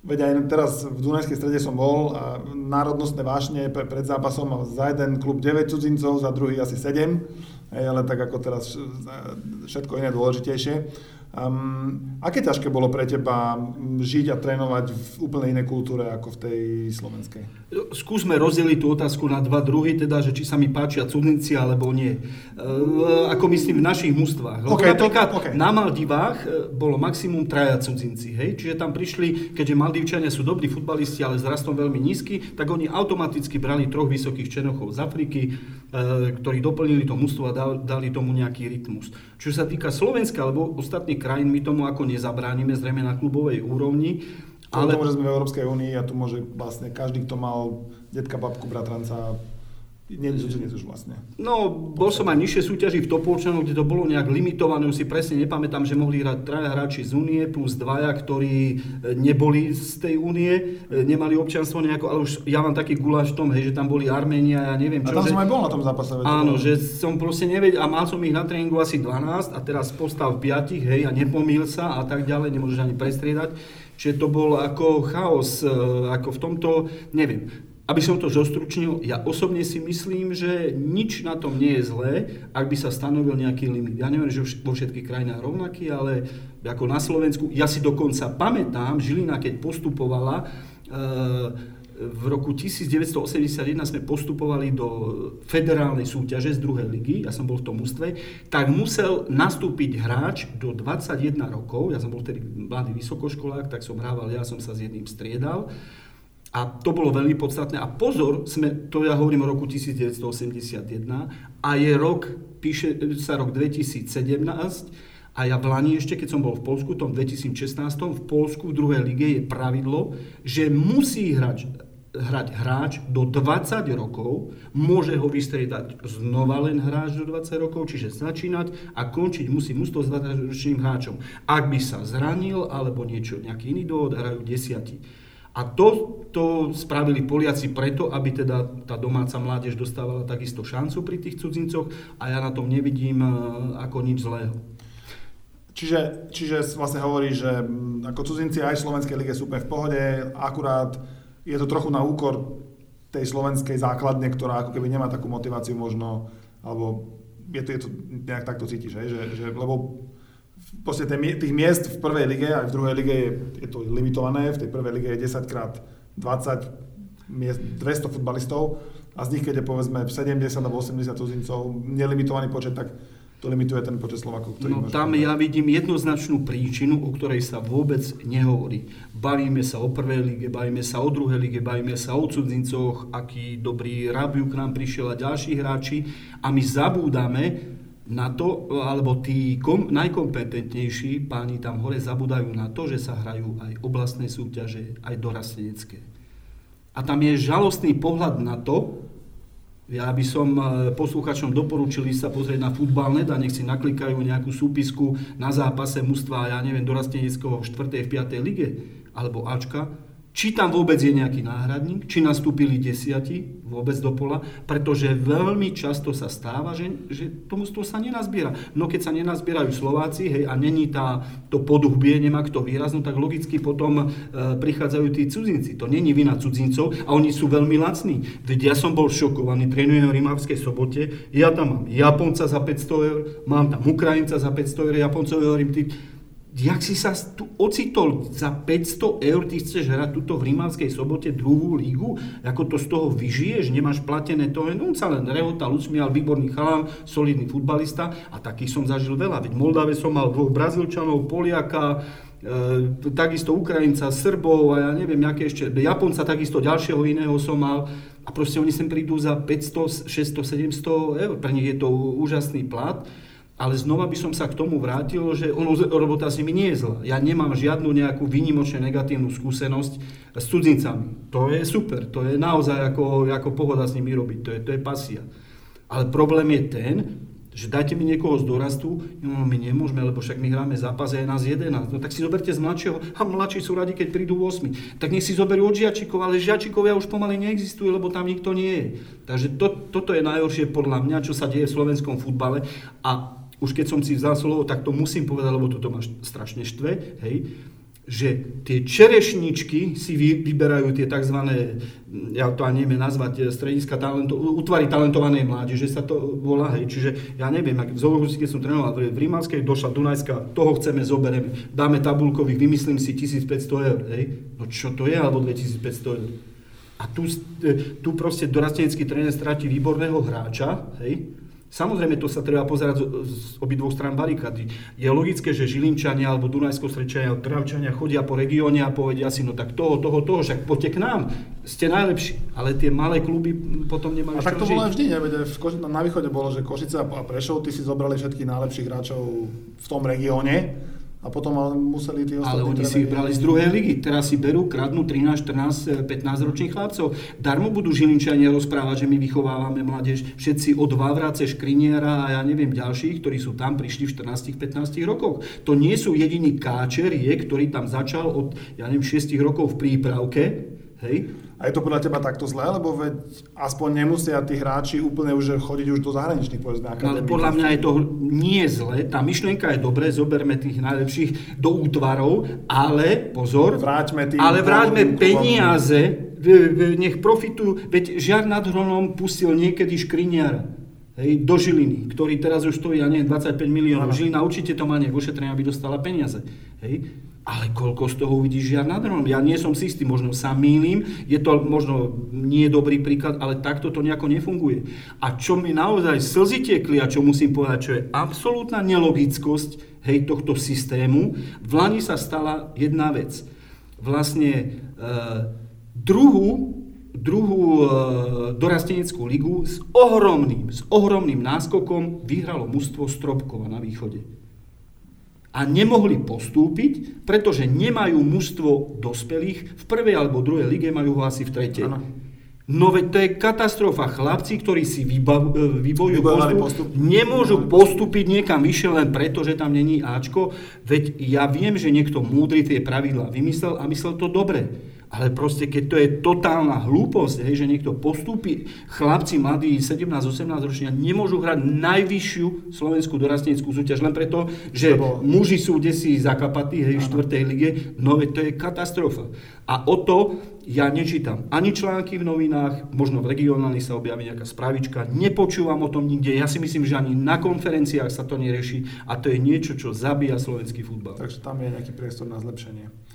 Veď aj teraz v Dunajskej strede som bol a národnostné vášne pred zápasom za jeden klub 9 cudzincov, za druhý asi 7, ale tak ako teraz všetko iné dôležitejšie. Um, aké ťažké bolo pre teba žiť a trénovať v úplne inej kultúre ako v tej slovenskej? Skúsme rozdeliť tú otázku na dva druhy, teda, že či sa mi páčia cudzinci alebo nie. Uh, ako myslím v našich mústvách. Okay, napríklad to, okay. na Maldivách e, bolo maximum traja cudzinci, hej? čiže tam prišli, keďže Maldivčania sú dobrí futbalisti, ale s rastom veľmi nízky, tak oni automaticky brali troch vysokých čenochov z Afriky, uh, ktorí doplnili to mústvo a dali tomu nejaký rytmus. Čo sa týka Slovenska alebo ostatných krajín, my tomu ako nezabránime, zrejme na klubovej úrovni. Ale... Tomu, že sme v Európskej únii a tu môže vlastne každý, kto mal detka, babku, bratranca, nie, nie už vlastne. No, bol som aj nižšie súťaži v Topolčanoch, kde to bolo nejak limitované, už si presne nepamätám, že mohli hrať traja hráči z únie plus dvaja, ktorí e, neboli z tej únie, e, nemali občianstvo nejako, ale už ja mám taký guláš v tom, hej, že tam boli Arménia, ja neviem čo. A tam že... som aj bol na tom zápase. Áno, že som proste nevedel, a mal som ich na tréningu asi 12 a teraz postal v 5, hej, a nepomýl sa a tak ďalej, nemôžeš ani prestriedať. Čiže to bol ako chaos, e, ako v tomto, neviem, aby som to zostručnil, ja osobne si myslím, že nič na tom nie je zlé, ak by sa stanovil nejaký limit. Ja neviem, že vo všetkých krajinách rovnaký, ale ako na Slovensku, ja si dokonca pamätám, Žilina, keď postupovala, e, v roku 1981 sme postupovali do federálnej súťaže z druhej ligy, ja som bol v tom ústve, tak musel nastúpiť hráč do 21 rokov, ja som bol tedy mladý vysokoškolák, tak som hrával, ja som sa s jedným striedal a to bolo veľmi podstatné. A pozor, sme, to ja hovorím o roku 1981 a je rok, píše sa rok 2017 a ja v Lani ešte, keď som bol v Polsku, tom 2016, v Polsku v druhej lige je pravidlo, že musí hrať, hrať hráč do 20 rokov, môže ho vystriedať znova len hráč do 20 rokov, čiže začínať a končiť musí musto s 20-ročným hráčom. Ak by sa zranil alebo niečo, nejaký iný dôvod, hrajú desiatí. A to, to spravili Poliaci preto, aby teda tá domáca mládež dostávala takisto šancu pri tých cudzincoch a ja na tom nevidím e, ako nič zlého. Čiže, čiže vlastne hovorí, že ako cudzinci aj v Slovenskej lige sú úplne v pohode, akurát je to trochu na úkor tej slovenskej základne, ktorá ako keby nemá takú motiváciu možno, alebo je to, je to nejak takto cítiš? Že, že, lebo proste tých miest v prvej lige aj v druhej lige je, je to limitované. V tej prvej lige je 10 krát 20 miest, 200 futbalistov a z nich, keď je povedzme 70 alebo 80 cudzincov, nelimitovaný počet, tak to limituje ten počet Slovakov, ktorý No tam ja vidím jednoznačnú príčinu, o ktorej sa vôbec nehovorí. Bavíme sa o prvej lige, bavíme sa o druhej lige, bavíme sa o cudzincoch, aký dobrý Rabiu k nám prišiel a ďalší hráči a my zabúdame, na to, alebo tí kom, najkompetentnejší páni tam hore zabudajú na to, že sa hrajú aj oblastné súťaže, aj dorastenecké. A tam je žalostný pohľad na to, ja by som e, posluchačom doporučil sa pozrieť na futbalnet a nech si naklikajú nejakú súpisku na zápase mužstva, ja neviem, dorasteneckého v 4. v 5. lige, alebo Ačka, či tam vôbec je nejaký náhradník, či nastúpili desiati vôbec do pola, pretože veľmi často sa stáva, že, že to sa nenazbiera. No keď sa nenazbierajú Slováci, hej, a není tá, to poduchbie, nemá kto výrazno, tak logicky potom e, prichádzajú tí cudzinci. To není vina cudzincov a oni sú veľmi lacní. Veď ja som bol šokovaný, trénujem v Rimavskej sobote, ja tam mám Japonca za 500 eur, mám tam Ukrajinca za 500 eur, Japoncov hovorím, jak si sa tu ocitol za 500 eur, ty chceš hrať tuto v Rímavskej sobote druhú lígu, ako to z toho vyžiješ, nemáš platené to, no sa len rehota, Lucmial, výborný chalán, solidný futbalista. A takých som zažil veľa, veď Moldave som mal dvoch Brazílčanov, Poliaka, e, takisto Ukrajinca, Srbov a ja neviem, aké ešte, Japonca takisto ďalšieho iného som mal. A proste oni sem prídu za 500, 600, 700 eur, pre nich je to úžasný plat ale znova by som sa k tomu vrátil, že ono, robota s nimi nie je zlá. Ja nemám žiadnu nejakú výnimočne negatívnu skúsenosť s cudzincami. To je super, to je naozaj ako, ako pohoda s nimi robiť, to je, to je pasia. Ale problém je ten, že dajte mi niekoho z dorastu, no my nemôžeme, lebo však my hráme zápas a je nás 11. No tak si zoberte z mladšieho, a mladší sú radi, keď prídu 8. Tak nech si zoberú od žiačikov, ale žiačikovia už pomaly neexistujú, lebo tam nikto nie je. Takže to, toto je najhoršie podľa mňa, čo sa deje v slovenskom futbale. A už keď som si vzal slovo, tak to musím povedať, lebo toto ma strašne štve, hej, že tie čerešničky si vy, vyberajú tie tzv. ja to ani neviem nazvať, strediska talento, útvary talentovanej mládeže sa to volá, hej, čiže ja neviem, ak v Zoologickej som trénoval v Rímavskej, došla Dunajská, toho chceme, zoberieme, dáme tabulkových, vymyslím si 1500 eur, hej, no čo to je, alebo 2500 eur. A tu, tu proste dorastenecký tréner stratí výborného hráča, hej, Samozrejme, to sa treba pozerať z, z obidvoch strán barikady. Je logické, že Žilinčania alebo Dunajsko-Srečania alebo Travčania chodia po regióne a povedia si, no tak toho, toho, toho, však poďte k nám, ste najlepší. Ale tie malé kluby potom nemajú A tak to bolo aj vždy, nevede, na východe bolo, že Košice a Prešov, ty si zobrali všetkých najlepších hráčov v tom regióne a potom ale museli tí ostatní... Ale oni si ich brali z druhej ligy. Teraz si berú, kradnú 13, 14, 15 ročných chlapcov. Darmo budú Žilinčania rozprávať, že my vychovávame mládež. Všetci od Vavrace, Škriniera a ja neviem ďalších, ktorí sú tam, prišli v 14-15 rokoch. To nie sú jediní káčerie, ktorý tam začal od, ja neviem, 6 rokov v prípravke. Hej? A je to podľa teba takto zlé, lebo veď aspoň nemusia tí hráči úplne už chodiť už do zahraničných povedzme Ale podľa mňa je to nie zlé, tá myšlienka je dobré, zoberme tých najlepších do útvarov, ale pozor, vráťme tým, ale vráťme peniaze, nech profitujú, veď Žiar nad Hronom pustil niekedy škriniara hej, do Žiliny, ktorý teraz už stojí, ja neviem, 25 miliónov. Žilina určite to má nejak ošetrené, aby dostala peniaze. Hej. Ale koľko z toho uvidíš žiar nad dronom? Ja nie som si istý, možno sa mýlim, je to možno nie dobrý príklad, ale takto to nejako nefunguje. A čo mi naozaj slzy tiekli a čo musím povedať, čo je absolútna nelogickosť hej, tohto systému, v Lani sa stala jedna vec. Vlastne e, druhú, druhú e, dorasteneckú ligu s ohromným, s ohromným náskokom vyhralo mužstvo Stropkova na východe a nemohli postúpiť, pretože nemajú mužstvo dospelých, v prvej alebo druhej lige majú ho asi v tretej. Ano. No veď to je katastrofa. Chlapci, ktorí si vybav, e, vybojujú postup, postup, nemôžu postúpiť niekam vyššie len preto, že tam není Ačko. Veď ja viem, že niekto múdry tie pravidlá vymyslel a myslel to dobre. Ale proste, keď to je totálna hlúposť, hej, že niekto postúpi, chlapci mladí, 17-18 ročnia, nemôžu hrať najvyššiu slovenskú dorasteneckú súťaž len preto, že Lebo... muži sú desi zakapatí, hej, v štvrtej lige, no to je katastrofa. A o to ja nečítam ani články v novinách, možno v regionálnych sa objaví nejaká spravička, nepočúvam o tom nikde, ja si myslím, že ani na konferenciách sa to nerieši a to je niečo, čo zabíja slovenský futbal. Takže tam je nejaký priestor na zlepšenie.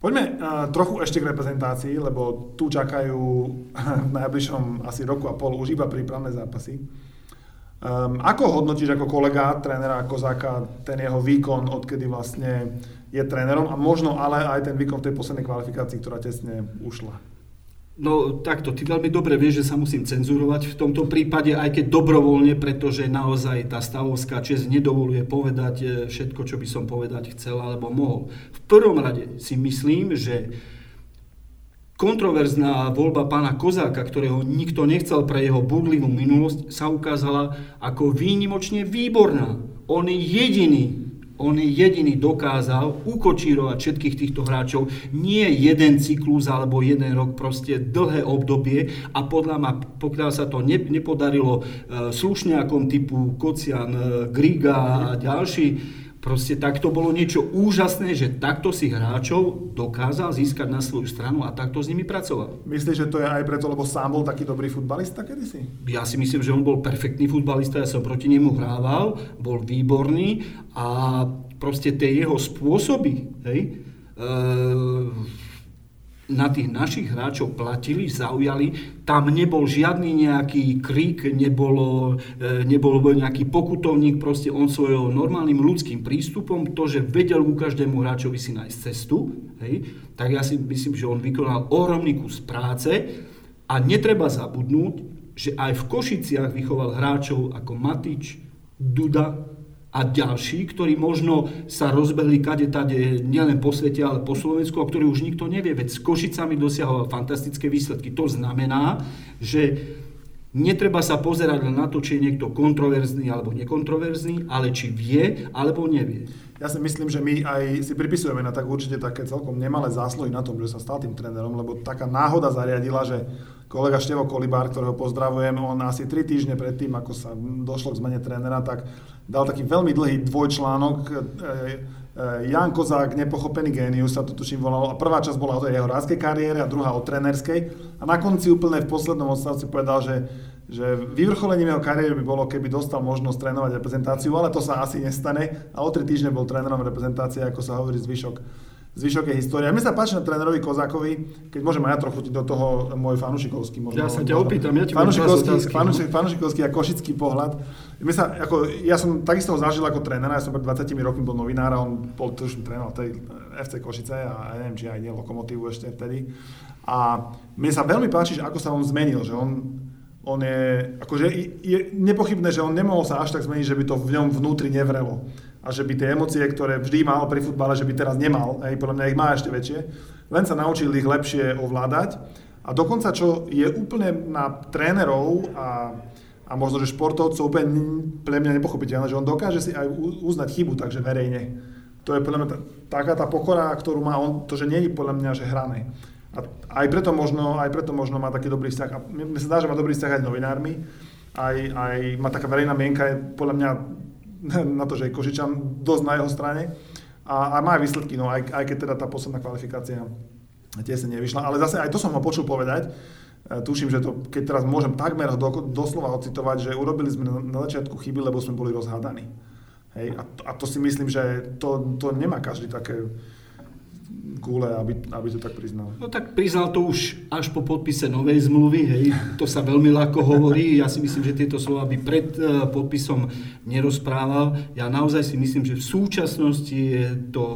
Poďme uh, trochu ešte k reprezentácii, lebo tu čakajú v najbližšom asi roku a pol už iba prípravné zápasy. Um, ako hodnotíš ako kolega trénera Kozáka ten jeho výkon, odkedy vlastne je trénerom a možno ale aj ten výkon v tej poslednej kvalifikácii, ktorá tesne ušla? No takto, ty veľmi dobre vieš, že sa musím cenzurovať v tomto prípade, aj keď dobrovoľne, pretože naozaj tá stavovská čest nedovoluje povedať e, všetko, čo by som povedať chcel alebo mohol. V prvom rade si myslím, že kontroverzná voľba pána Kozáka, ktorého nikto nechcel pre jeho budlivú minulosť, sa ukázala ako výnimočne výborná. On je jediný, on jediný dokázal ukočírovať všetkých týchto hráčov. Nie jeden cyklus alebo jeden rok, proste dlhé obdobie a podľa ma, pokiaľ sa to ne, nepodarilo e, slušňákom typu Kocian, e, Griga a ďalší, Proste tak to bolo niečo úžasné, že takto si hráčov dokázal získať na svoju stranu a takto s nimi pracoval. Myslíš, že to je aj preto, lebo sám bol taký dobrý futbalista kedysi? Ja si myslím, že on bol perfektný futbalista, ja som proti nemu hrával, bol výborný a proste tie jeho spôsoby, hej, e- na tých našich hráčov platili, zaujali. Tam nebol žiadny nejaký krík, nebolo, e, nebol nejaký pokutovník, proste on svojho normálnym ľudským prístupom, to, že vedel ku každému hráčovi si nájsť cestu, hej, tak ja si myslím, že on vykonal ohromný kus práce a netreba zabudnúť, že aj v Košiciach vychoval hráčov ako Matič, Duda, a ďalší, ktorí možno sa rozbehli kade tade nielen po svete, ale po Slovensku, a ktorí už nikto nevie. Veď s Košicami dosiahol fantastické výsledky. To znamená, že netreba sa pozerať len na to, či je niekto kontroverzný alebo nekontroverzný, ale či vie alebo nevie. Ja si myslím, že my aj si pripisujeme na tak určite také celkom nemalé zásluhy na tom, že sa stal tým trénerom, lebo taká náhoda zariadila, že kolega Števo Kolibár, ktorého pozdravujem, on asi tri týždne predtým, ako sa došlo k zmene trénera, tak dal taký veľmi dlhý dvojčlánok. E, e, Jan Kozák, nepochopený génius sa to tuším volalo. A prvá časť bola o jeho hráckej kariére a druhá o trenerskej. A na konci úplne v poslednom odstavci povedal, že, že vyvrcholením jeho kariéry by bolo, keby dostal možnosť trénovať reprezentáciu, ale to sa asi nestane. A o tri týždne bol trénerom reprezentácie, ako sa hovorí zvyšok zvyšok je história. Mne sa páči na trénerovi Kozákovi, keď môžem aj ja trochu do toho môj fanušikovský. Možno, ja sa ťa opýtam, ja ti fanušikovský, fanušik, no. fanušikovský a košický pohľad. Mne sa, ako, ja som takisto ho zažil ako trénera, ja som pred 20 rokmi bol novinár a on bol tuším tréner tej FC Košice a ja neviem, či aj nie Lokomotívu ešte vtedy. A mne sa veľmi páči, že ako sa on zmenil, že on on je, akože je nepochybné, že on nemohol sa až tak zmeniť, že by to v ňom vnútri nevrelo a že by tie emócie, ktoré vždy mal pri futbale, že by teraz nemal, hej, podľa mňa ich má ešte väčšie, len sa naučil ich lepšie ovládať. A dokonca, čo je úplne na trénerov a, a možno, že športovcov úplne pre mňa nepochopiteľné, že on dokáže si aj uznať chybu, takže verejne. To je podľa mňa taká tá pokora, ktorú má on, to, že nie je podľa mňa, že hrané. A aj preto možno, aj preto možno má taký dobrý vzťah. A mne sa dá, že má dobrý vzťah aj s novinármi. Aj, aj má taká verejná mienka, je podľa mňa na to, že je Košičan dosť na jeho strane. A, a má aj výsledky, no aj, aj keď teda tá posledná kvalifikácia tie sa nevyšla. Ale zase aj to som ho počul povedať. E, tuším, že to, keď teraz môžem takmer do, doslova ocitovať, že urobili sme na začiatku chyby, lebo sme boli rozhádaní. Hej, a, to, a to si myslím, že to, to nemá každý také gule, aby, aby to tak priznal. No tak priznal to už až po podpise novej zmluvy, hej, to sa veľmi ľahko hovorí, ja si myslím, že tieto slova by pred uh, podpisom nerozprával. Ja naozaj si myslím, že v súčasnosti je to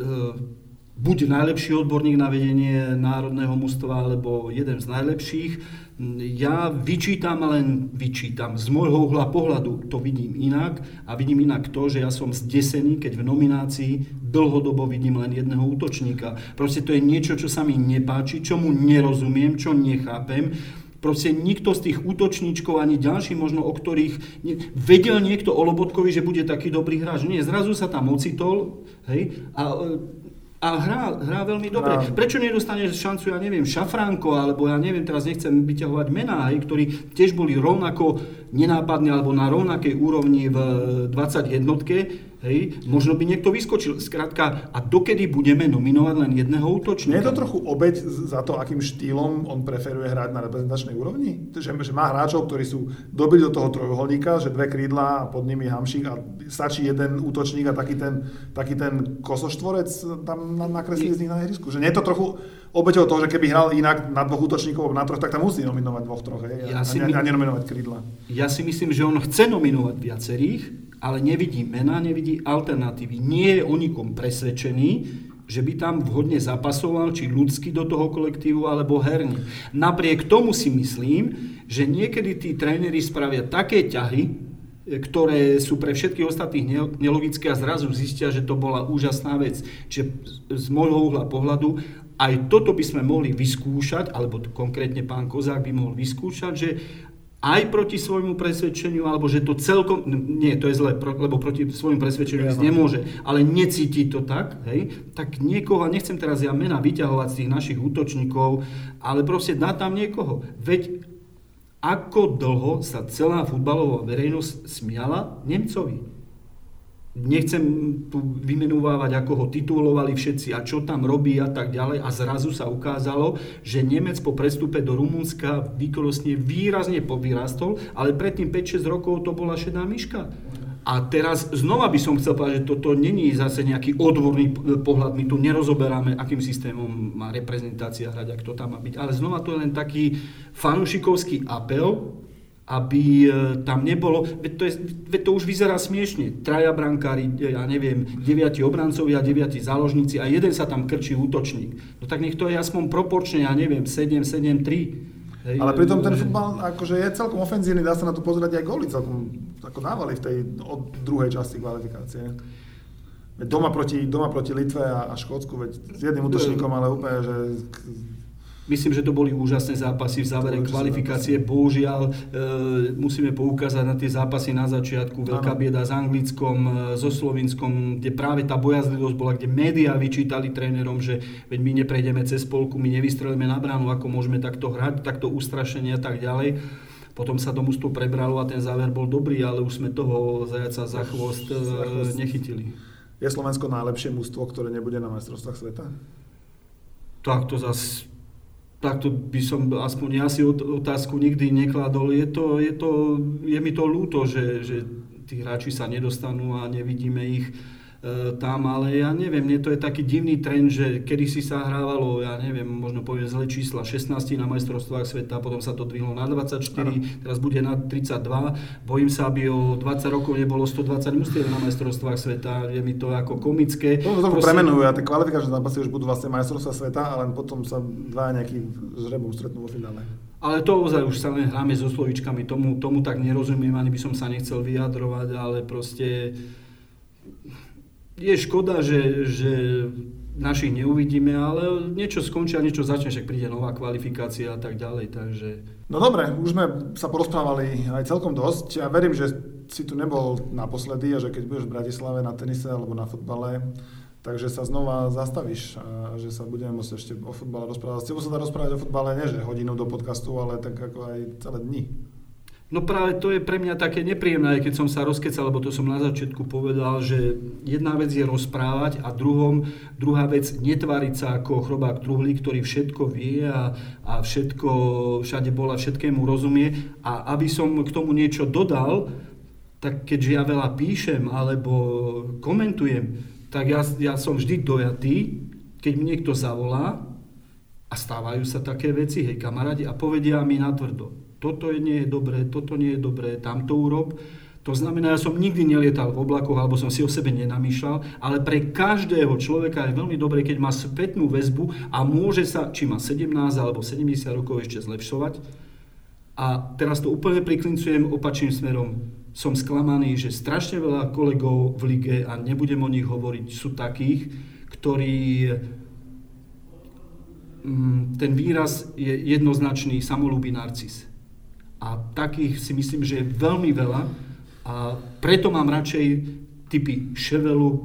uh, buď najlepší odborník na vedenie národného mústva, alebo jeden z najlepších. Ja vyčítam, len vyčítam. Z môjho uhla pohľadu to vidím inak a vidím inak to, že ja som zdesený, keď v nominácii dlhodobo vidím len jedného útočníka. Proste to je niečo, čo sa mi nepáči, čomu nerozumiem, čo nechápem. Proste nikto z tých útočníčkov, ani ďalší možno, o ktorých vedel niekto o Lobotkovi, že bude taký dobrý hráč. Nie, zrazu sa tam ocitol hej, a a hrá, hrá veľmi dobre. Hrá. Prečo nedostane šancu, ja neviem, Šafránko, alebo ja neviem, teraz nechcem vyťahovať mená, hej, ktorí tiež boli rovnako nenápadní alebo na rovnakej úrovni v 21 Hej, možno by niekto vyskočil. Skrátka, a dokedy budeme nominovať len jedného útočníka? Nie je to trochu obeď za to, akým štýlom on preferuje hrať na reprezentačnej úrovni? Že, že má hráčov, ktorí sú dobili do toho trojuholníka, že dve krídla a pod nimi hamšík a stačí jeden útočník a taký ten, taký ten kosoštvorec tam nakreslí z nich na ihrisku. Že nie je to trochu obeťou toho, že keby hral inak na dvoch útočníkov na troch, tak tam musí nominovať dvoch, troch, hej, ja a, a, a nenominovať krídla. Ja si myslím, že on chce nominovať viacerých, ale nevidí mena, nevidí alternatívy. Nie je o nikom presvedčený, že by tam vhodne zapasoval, či ľudsky do toho kolektívu, alebo herne. Napriek tomu si myslím, že niekedy tí tréneri spravia také ťahy, ktoré sú pre všetkých ostatných nelogické a zrazu zistia, že to bola úžasná vec. Čiže z môjho uhla pohľadu aj toto by sme mohli vyskúšať, alebo konkrétne pán Kozák by mohol vyskúšať, že aj proti svojmu presvedčeniu, alebo že to celkom, nie, to je zle, lebo proti svojmu presvedčeniu ja, nemôže, ale necíti to tak, hej, tak niekoho, nechcem teraz ja mena vyťahovať z tých našich útočníkov, ale proste dá tam niekoho. Veď ako dlho sa celá futbalová verejnosť smiala Nemcovi nechcem tu vymenúvať, ako ho titulovali všetci a čo tam robí a tak ďalej. A zrazu sa ukázalo, že Nemec po prestupe do Rumunska výkonnostne výrazne povyrastol, ale predtým 5-6 rokov to bola šedá myška. A teraz znova by som chcel povedať, že toto není zase nejaký odborný pohľad, my tu nerozoberáme, akým systémom má reprezentácia hrať a kto tam má byť, ale znova to je len taký fanušikovský apel, aby e, tam nebolo, veď to, je, veď to už vyzerá smiešne. Traja brankári, e, ja neviem, deviati obrancovia, deviati záložníci a jeden sa tam krčí útočník. No tak nech to je aspoň proporčne, ja neviem, 7, 7, 3. Hej, Ale pritom ten futbal akože je celkom ofenzívny, dá sa na to pozerať aj góly celkom ako dávali v tej od druhej časti kvalifikácie. Veď doma proti, doma proti Litve a, a Škótsku, veď s jedným útočníkom, ale úplne, že Myslím, že to boli úžasné zápasy v závere kvalifikácie. Bohužiaľ, e, musíme poukázať na tie zápasy na začiatku. Veľká bieda s Anglickom, e, so Slovinskom, kde práve tá bojazlivosť bola, kde médiá vyčítali trénerom, že veď my neprejdeme cez polku, my nevystrelíme na bránu, ako môžeme takto hrať, takto ustrašenie a tak ďalej. Potom sa to mústvo prebralo a ten záver bol dobrý, ale už sme toho zajaca za chvost, e, nechytili. Je Slovensko najlepšie mústvo, ktoré nebude na majstrovstvách sveta? Tak to zase takto by som aspoň ja si otázku nikdy nekladol. Je, to, je, to, je mi to ľúto, že, že tí hráči sa nedostanú a nevidíme ich tam, ale ja neviem, mne to je taký divný trend, že kedy si sa hrávalo, ja neviem, možno poviem zle čísla, 16 na majstrovstvách sveta, potom sa to dvihlo na 24, ano. teraz bude na 32. Bojím sa, aby o 20 rokov nebolo 120 mustiev na majstrovstvách sveta, je mi to ako komické. To sa Prosím... premenujú a tie kvalifikačné zápasy už budú vlastne majstrovstvá sveta, ale potom sa dva nejaký žrebom stretnú vo finále. Ale to ozaj už sa len hráme so slovičkami, tomu, tomu tak nerozumiem, ani by som sa nechcel vyjadrovať, ale proste je škoda, že, že našich neuvidíme, ale niečo skončí a niečo začne, však príde nová kvalifikácia a tak ďalej, takže... No dobre, už sme sa porozprávali aj celkom dosť. Ja verím, že si tu nebol naposledy a že keď budeš v Bratislave na tenise alebo na futbale, takže sa znova zastavíš a že sa budeme môcť ešte o futbale rozprávať. S tebou sa dá rozprávať o futbale nie, že hodinu do podcastu, ale tak ako aj celé dni. No práve to je pre mňa také nepríjemné, keď som sa rozkecal, lebo to som na začiatku povedal, že jedna vec je rozprávať a druhom, druhá vec netváriť sa ako chrobák truhlí, ktorý všetko vie a, a všetko, všade bola, všetkému rozumie. A aby som k tomu niečo dodal, tak keďže ja veľa píšem alebo komentujem, tak ja, ja som vždy dojatý, keď mi niekto zavolá a stávajú sa také veci, hej kamarádi, a povedia mi natvrdo toto nie je dobré, toto nie je dobré, tamto urob. To znamená, ja som nikdy nelietal v oblakoch, alebo som si o sebe nenamýšľal, ale pre každého človeka je veľmi dobré, keď má spätnú väzbu a môže sa, či má 17 alebo 70 rokov ešte zlepšovať. A teraz to úplne priklincujem opačným smerom. Som sklamaný, že strašne veľa kolegov v lige, a nebudem o nich hovoriť, sú takých, ktorí mm, ten výraz je jednoznačný samolúbý narcis. A takých si myslím, že je veľmi veľa. A preto mám radšej typy Ševelu, e,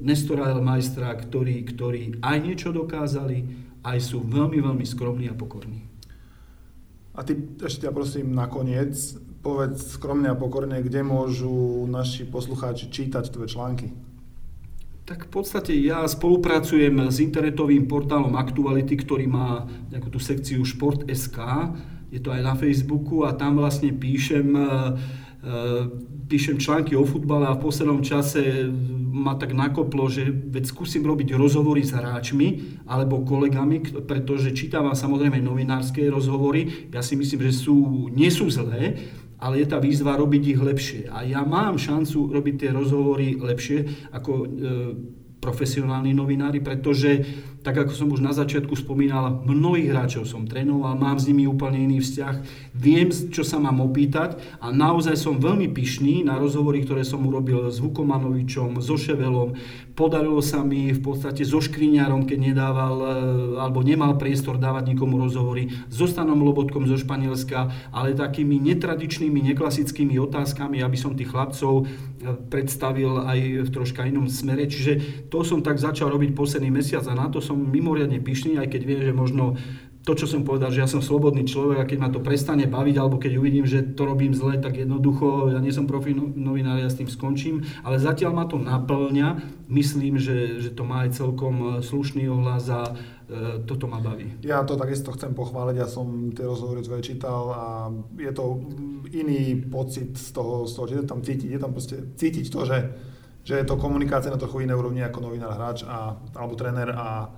Nestora Majstra, ktorí, ktorí aj niečo dokázali, aj sú veľmi, veľmi skromní a pokorní. A ty ešte ťa prosím nakoniec, povedz skromne a pokorne, kde môžu naši poslucháči čítať tvoje články? Tak v podstate ja spolupracujem s internetovým portálom Aktuality, ktorý má nejakú tú sekciu Šport.sk je to aj na Facebooku a tam vlastne píšem, e, e, píšem články o futbale a v poslednom čase ma tak nakoplo, že veď skúsim robiť rozhovory s hráčmi alebo kolegami, pretože čítam samozrejme novinárske rozhovory. Ja si myslím, že sú, nie sú zlé, ale je tá výzva robiť ich lepšie. A ja mám šancu robiť tie rozhovory lepšie, ako e, profesionálni novinári, pretože, tak ako som už na začiatku spomínal, mnohých hráčov som trénoval, mám s nimi úplne iný vzťah, viem, čo sa mám opýtať a naozaj som veľmi pyšný na rozhovory, ktoré som urobil s Vukomanovičom, so Ševelom. Podarilo sa mi v podstate so Škriňarom, keď nedával e, alebo nemal priestor dávať nikomu rozhovory, so Stanom Lobotkom zo Španielska, ale takými netradičnými, neklasickými otázkami, aby som tých chlapcov e, predstavil aj v troška inom smere. Čiže to som tak začal robiť posledný mesiac a na to som mimoriadne pyšný, aj keď viem, že možno to, čo som povedal, že ja som slobodný človek a keď ma to prestane baviť, alebo keď uvidím, že to robím zle, tak jednoducho ja nie som profi no, novinár, ja s tým skončím. Ale zatiaľ ma to naplňa. Myslím, že, že to má aj celkom slušný ohlas a e, toto ma baví. Ja to takisto chcem pochváliť, ja som tie rozhovory tvoje čítal a je to iný pocit z toho, z toho, že je tam cítiť, je tam proste cítiť to, že že je to komunikácia na trochu iné úrovni ako novinár, hráč a, alebo tréner a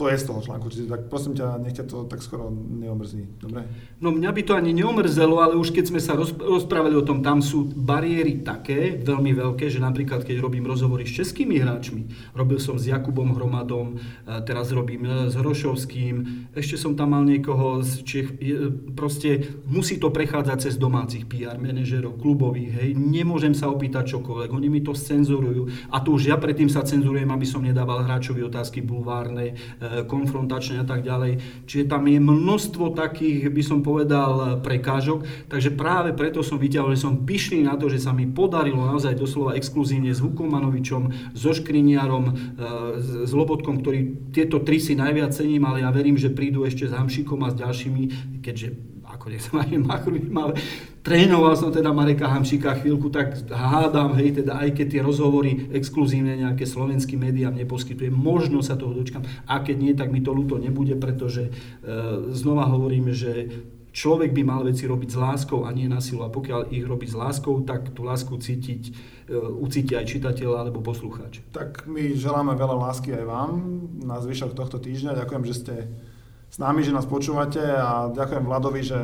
to je z toho článku. Čiže tak prosím ťa, nech ťa to tak skoro neomrzí. Dobre? No mňa by to ani neomrzelo, ale už keď sme sa rozprávali o tom, tam sú bariéry také, veľmi veľké, že napríklad keď robím rozhovory s českými hráčmi, robil som s Jakubom Hromadom, teraz robím e, s Hrošovským, ešte som tam mal niekoho z Čech, proste musí to prechádzať cez domácich PR manažerov, klubových, hej, nemôžem sa opýtať čokoľvek, oni mi to cenzurujú a tu už ja predtým sa cenzurujem, aby som nedával hráčovi otázky bulvárne, e, konfrontačné a tak ďalej. Čiže tam je množstvo takých, by som povedal, prekážok. Takže práve preto som vyťahol, že som pyšný na to, že sa mi podarilo naozaj doslova exkluzívne s Vukomanovičom, so Škriniarom, e, s Lobotkom, ktorý tieto tri si najviac cením, ale ja verím, že prídu ešte s Hamšikom a s ďalšími, keďže ako nechcem aj machrujím, ale trénoval som teda Mareka Hamšika chvíľku, tak hádam, hej, teda aj keď tie rozhovory exkluzívne nejaké slovenský médiám neposkytuje, možno sa toho dočkam. A keď nie, tak mi to ľúto nebude, pretože e, znova hovorím, že človek by mal veci robiť s láskou a nie na silu. A pokiaľ ich robí s láskou, tak tú lásku cítiť, e, ucíti aj čitateľ alebo poslucháč. Tak my želáme veľa lásky aj vám na zvyšok tohto týždňa. Ďakujem, že ste s nami, že nás počúvate a ďakujem Vladovi, že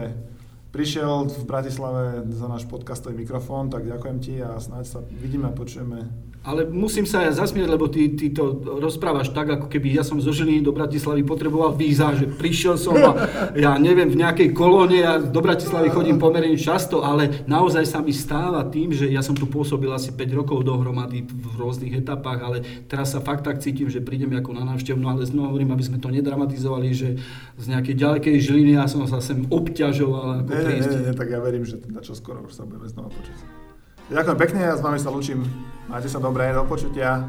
prišiel v Bratislave za náš podcastový mikrofón, tak ďakujem ti a snáď sa vidíme a počujeme ale musím sa ja zasmieť, lebo ty, ty to rozprávaš tak, ako keby ja som zo Žiliny do Bratislavy potreboval víza, že prišiel som a ja neviem, v nejakej kolóne, ja do Bratislavy chodím pomerne často, ale naozaj sa mi stáva tým, že ja som tu pôsobil asi 5 rokov dohromady v rôznych etapách, ale teraz sa fakt tak cítim, že prídem ako na návštevu, no ale znovu hovorím, aby sme to nedramatizovali, že z nejakej ďalekej Žiliny ja som sa sem obťažoval. Ako nie, nie, nie, tak ja verím, že teda čo skoro už sa budeme znova počuť. Ďakujem pekne a s vami sa lučím. Majte sa dobré do počutia.